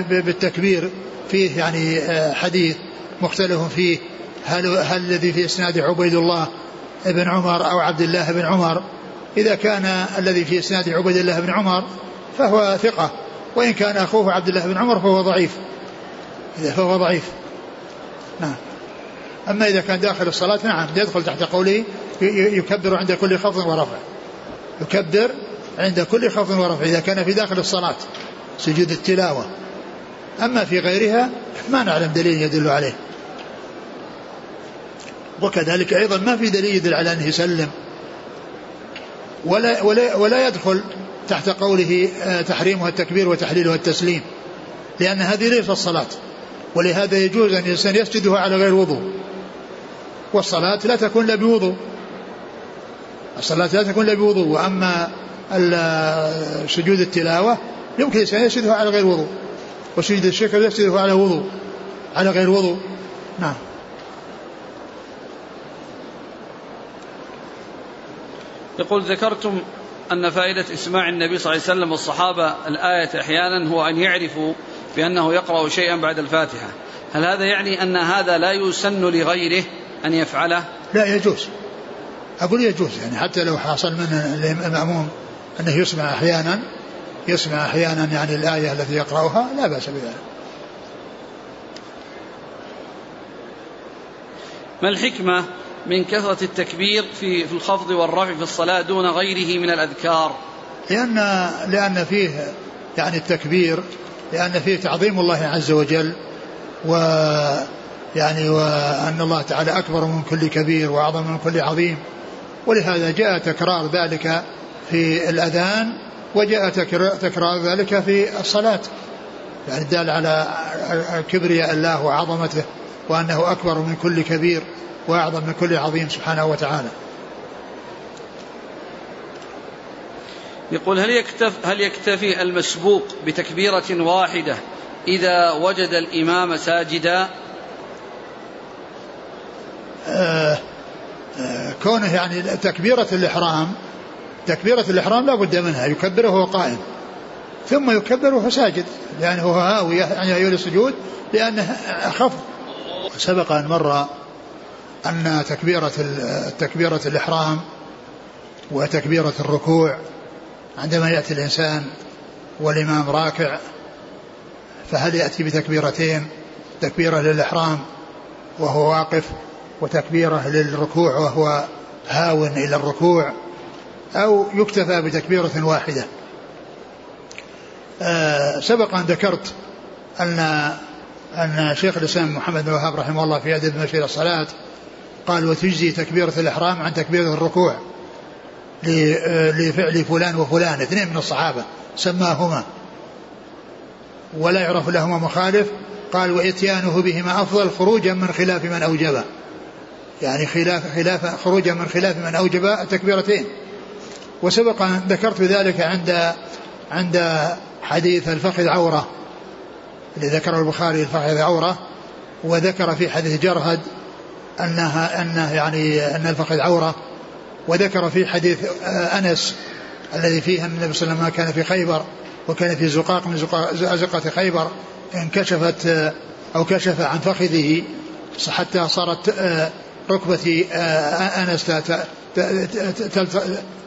بالتكبير فيه يعني آه، حديث مختلف فيه. هل هل الذي في إسناد عبيد الله بن عمر أو عبد الله بن عمر؟ إذا كان الذي في إسناد عبيد الله بن عمر فهو ثقة وإن كان أخوه عبد الله بن عمر فهو ضعيف. فهو ضعيف. نعم. أما إذا كان داخل الصلاة نعم يدخل تحت قوله يكبر عند كل خفض ورفع. يكبر عند كل خفض ورفع. إذا كان في داخل الصلاة سجود التلاوة. أما في غيرها ما نعلم دليل يدل عليه. وكذلك أيضا ما في دليل يدل على أنه يسلم. ولا, ولا, ولا يدخل تحت قوله آه، تحريمها التكبير وتحليلها التسليم. لأن هذه ليست الصلاة. ولهذا يجوز أن الإنسان يسجدها على غير وضوء. والصلاة لا تكون إلا بوضوء. الصلاة لا تكون إلا بوضوء. وأما سجود التلاوة. يمكن الإنسان يسجدها على غير وضوء. وسجود الشكر يسجدها على وضوء. على غير وضوء. نعم. يقول ذكرتم أن فائدة إسماع النبي صلى الله عليه وسلم والصحابة الآية أحيانا هو أن يعرفوا بأنه يقرأ شيئا بعد الفاتحة. هل هذا يعني أن هذا لا يسن لغيره أن يفعله؟ لا يجوز. أقول يجوز يعني حتى لو حصل من المأموم أنه يسمع أحيانا يسمع أحيانا يعني الآية التي يقرأها لا بأس بذلك. ما الحكمة من كثرة التكبير في في الخفض والرفع في الصلاة دون غيره من الأذكار؟ لأن لأن فيه يعني التكبير لأن فيه تعظيم الله عز وجل و يعني وأن الله تعالى أكبر من كل كبير وأعظم من كل عظيم. ولهذا جاء تكرار ذلك في الأذان وجاء تكرار ذلك في الصلاة يعني دال على كبرياء الله وعظمته وأنه أكبر من كل كبير وأعظم من كل عظيم سبحانه وتعالى يقول هل يكتف هل يكتفي المسبوق بتكبيرة واحدة إذا وجد الإمام ساجدا؟ آه آه كونه يعني تكبيرة الإحرام تكبيرة الإحرام لا بد منها يكبره وهو قائم. ثم يكبر وهو ساجد لأنه هاوي يعني يهيئ السجود لأنه أخف سبق أن مر أن تكبيرة تكبيرة الإحرام وتكبيرة الركوع عندما يأتي الإنسان والإمام راكع فهل يأتي بتكبيرتين؟ تكبيرة للإحرام وهو واقف وتكبيرة للركوع وهو هاو إلى الركوع؟ أو يكتفى بتكبيرة واحدة. آه سبق أن ذكرت أن أن شيخ الإسلام محمد بن الوهاب رحمه الله في أدب مشي الصلاة قال وتجزي تكبيرة الإحرام عن تكبيرة الركوع لفعل فلان وفلان. اثنين من الصحابة سماهما. ولا يعرف لهما مخالف. قال وإتيانه بهما أفضل خروجا من خلاف من أوجب. يعني خلاف خلاف خروجا من خلاف من أوجب التكبيرتين وسبق أن ذكرت ذلك عند عند حديث الفخذ عورة اللي ذكره البخاري الفخذ عورة وذكر في حديث جرهد أنها أنه يعني أن الفخذ عورة وذكر في حديث أنس الذي فيه أن النبي صلى الله عليه وسلم كان في خيبر وكان في زقاق من أزقة خيبر انكشفت أو كشف عن فخذه حتى صارت ركبة أنس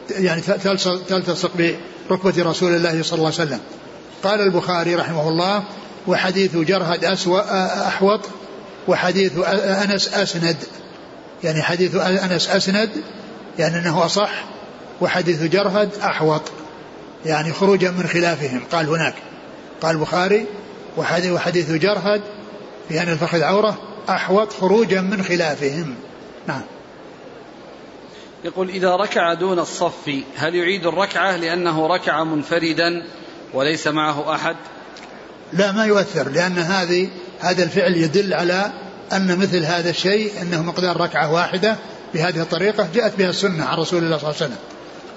يعني تلتصق بركبة رسول الله صلى الله عليه وسلم. قال البخاري رحمه الله وحديث جرهد أسوأ أحوط وحديث أنس أسند. يعني حديث أنس أسند يعني أنه أصح. وحديث جرهد أحوط. يعني خروجا من خلافهم. قال هناك. قال البخاري وحديث جرهد في أن الفخذ عورة أحوط خروجا من خلافهم. نعم. يقول إذا ركع دون الصف هل يعيد الركعة لأنه ركع منفردا وليس معه أحد؟ لا ما يؤثر لأن هذه هذا الفعل يدل على أن مثل هذا الشيء أنه مقدار ركعة واحدة بهذه الطريقة جاءت بها السنة عن رسول الله صلى الله عليه وسلم.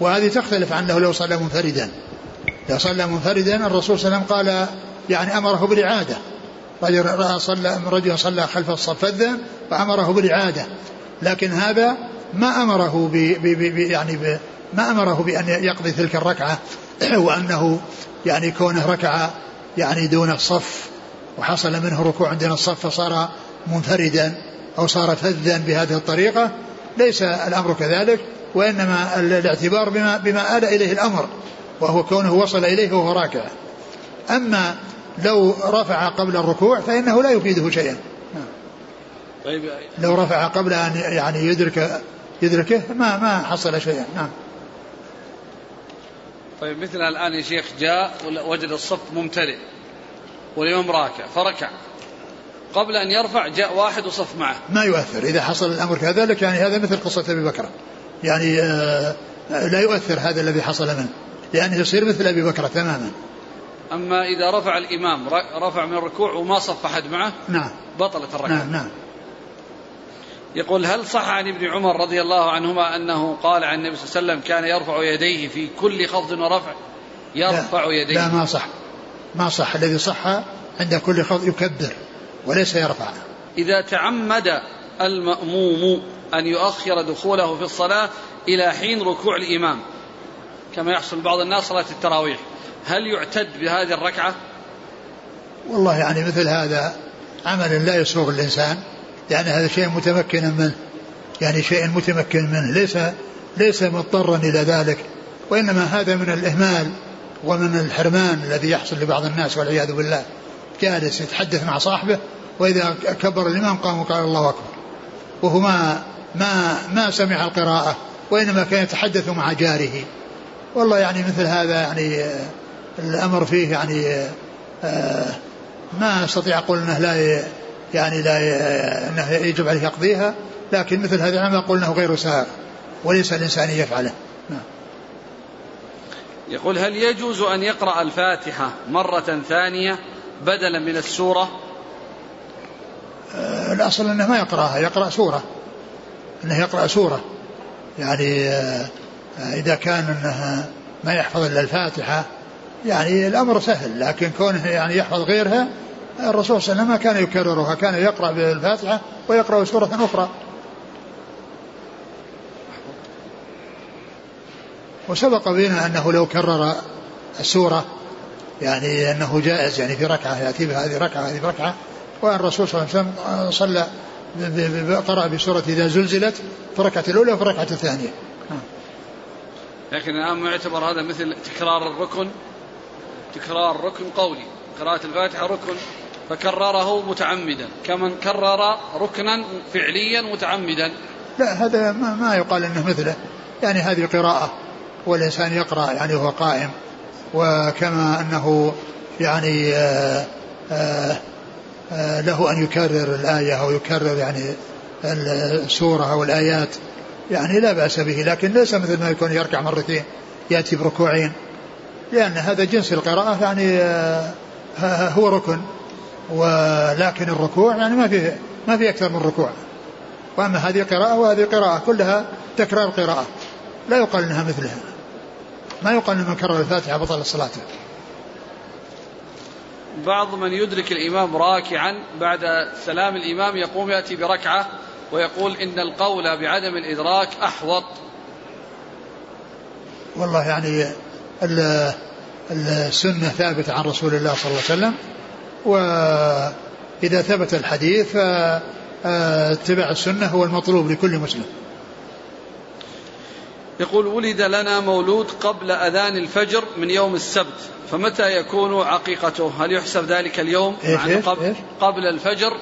وهذه تختلف عنه لو صلى منفردا. لو صلى منفردا الرسول صلى الله عليه وسلم قال يعني أمره بالإعادة. رجل صلى رجل صلى خلف الصف فذا فأمره بالإعادة. لكن هذا ما أمره ب يعني ب ما أمره بأن يقضي تلك الركعة. وأنه يعني كونه ركع يعني دون الصف وحصل منه ركوع دون الصف فصار منفردا أو صار فذا بهذه الطريقة. ليس الأمر كذلك وإنما الاعتبار بما, بما آل إليه الأمر وهو كونه وصل إليه وهو راكع. أما لو رفع قبل الركوع فإنه لا يفيده شيئا. طيب لو رفع قبل أن يعني يدرك يدركه ما ما حصل شيئا. نعم. طيب مثل الآن يا شيخ جاء وجد الصف ممتلئ واليوم راكع فركع. قبل أن يرفع جاء واحد وصف معه. ما يؤثر. إذا حصل الأمر كذلك يعني هذا مثل قصة أبي بكر. يعني آه لا يؤثر هذا الذي حصل منه. لأنه يصير مثل أبي بكر تماما. أما إذا رفع الإمام رفع من الركوع وما صف أحد معه نعم. بطلت الركعة. نعم نعم. يقول هل صح عن ابن عمر رضي الله عنهما أنه قال عن النبي صلى الله عليه وسلم كان يرفع يديه في كل خفض ورفع يرفع لا يديه. لا ما صح. ما صح. الذي صح عند كل خفض يكبر وليس يرفع. إذا تعمد المأموم أن يؤخر دخوله في الصلاة إلى حين ركوع الإمام كما يحصل بعض الناس صلاة التراويح. هل يعتد بهذه الركعة؟ والله يعني مثل هذا عمل لا يسوغ الإنسان يعني هذا شيء متمكن منه يعني شيء متمكن منه ليس ليس مضطرا إلى ذلك وإنما هذا من الإهمال ومن الحرمان الذي يحصل لبعض الناس والعياذ بالله جالس يتحدث مع صاحبه وإذا كبر الإمام قام وقال الله أكبر وهو ما ما ما سمع القراءة وإنما كان يتحدث مع جاره. والله يعني مثل هذا يعني الأمر فيه يعني ما أستطيع أقول أنه لا يعني لا أنه يجب عليه يقضيها لكن مثل هذا العمل أقول أنه غير سائغ وليس الإنسان يفعله. نعم. يقول هل يجوز أن يقرأ الفاتحة مرة ثانية بدلا من السورة؟ آه الأصل أنه ما يقرأها يقرأ سورة. أنه يقرأ سورة. يعني آه إذا كان أنه ما يحفظ إلا الفاتحة يعني الأمر سهل لكن كونه يعني يحفظ غيرها الرسول صلى الله عليه وسلم ما كان يكررها كان يقرأ بالفاتحة ويقرأ سورة أخرى. وسبق بنا أنه لو كرر السورة يعني أنه جائز يعني في ركعة يأتي بهذه ركعة هذه ركعة والرسول صلى الله عليه وسلم صلى قرأ بسورة إذا زلزلت في الركعة الأولى وفي الركعة الثانية. لكن الآن معتبر هذا مثل تكرار الركن تكرار ركن قولي. قراءة الفاتحة ركن فكرره متعمدا. كمن كرر ركنا فعليا متعمدا. لا هذا ما, ما يقال إنه مثله. يعني هذه قراءة والإنسان يقرأ يعني وهو قائم. وكما أنه يعني آآ آآ آآ له أن يكرر الآية أو يكرر يعني السورة أو الآيات. يعني لا بأس به لكن ليس مثل ما يكون يركع مرتين يأتي بركوعين. لأن هذا جنس القراءة يعني هو ركن. ولكن الركوع يعني ما فيه ما في أكثر من ركوع. وأما هذه قراءة وهذه قراءة كلها تكرار قراءة لا يقال أنها مثلها. ما يقال من كرر الفاتحة بطل صلاته بعض من يدرك الإمام راكعا بعد سلام الإمام يقوم يأتي بركعة ويقول إن القول بعدم الإدراك أحوط. والله يعني السنة ثابتة عن رسول الله صلى الله عليه وسلم. وإذا ثبت الحديث فاتباع السنة هو المطلوب لكل مسلم. يقول ولد لنا مولود قبل أذان الفجر من يوم السبت فمتى يكون عقيقته؟ هل يحسب ذلك اليوم؟ إيش إيش قبل, إيش؟ قبل الفجر؟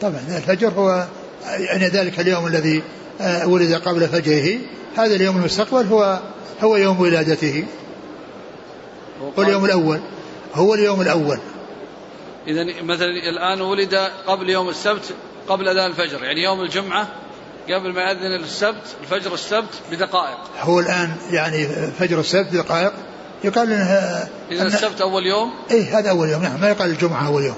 طبعا الفجر هو يعني ذلك اليوم الذي ولد قبل فجره. هذا اليوم المستقبل هو هو يوم ولادته. هو اليوم الأول. هو اليوم الأول. إذا مثلا الآن ولد قبل يوم السبت قبل أذان الفجر يعني يوم الجمعة قبل ما يأذن السبت الفجر السبت بدقائق. هو الآن يعني فجر السبت بدقائق. يقال إنه إذا السبت أول يوم؟ إيه هذا أول يوم. نعم ما يقال الجمعة أول يوم.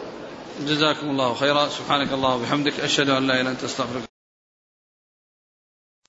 جزاكم الله خيرا. سبحانك الله وبحمدك أشهد أن لا إله إلا أنت أستغفرك.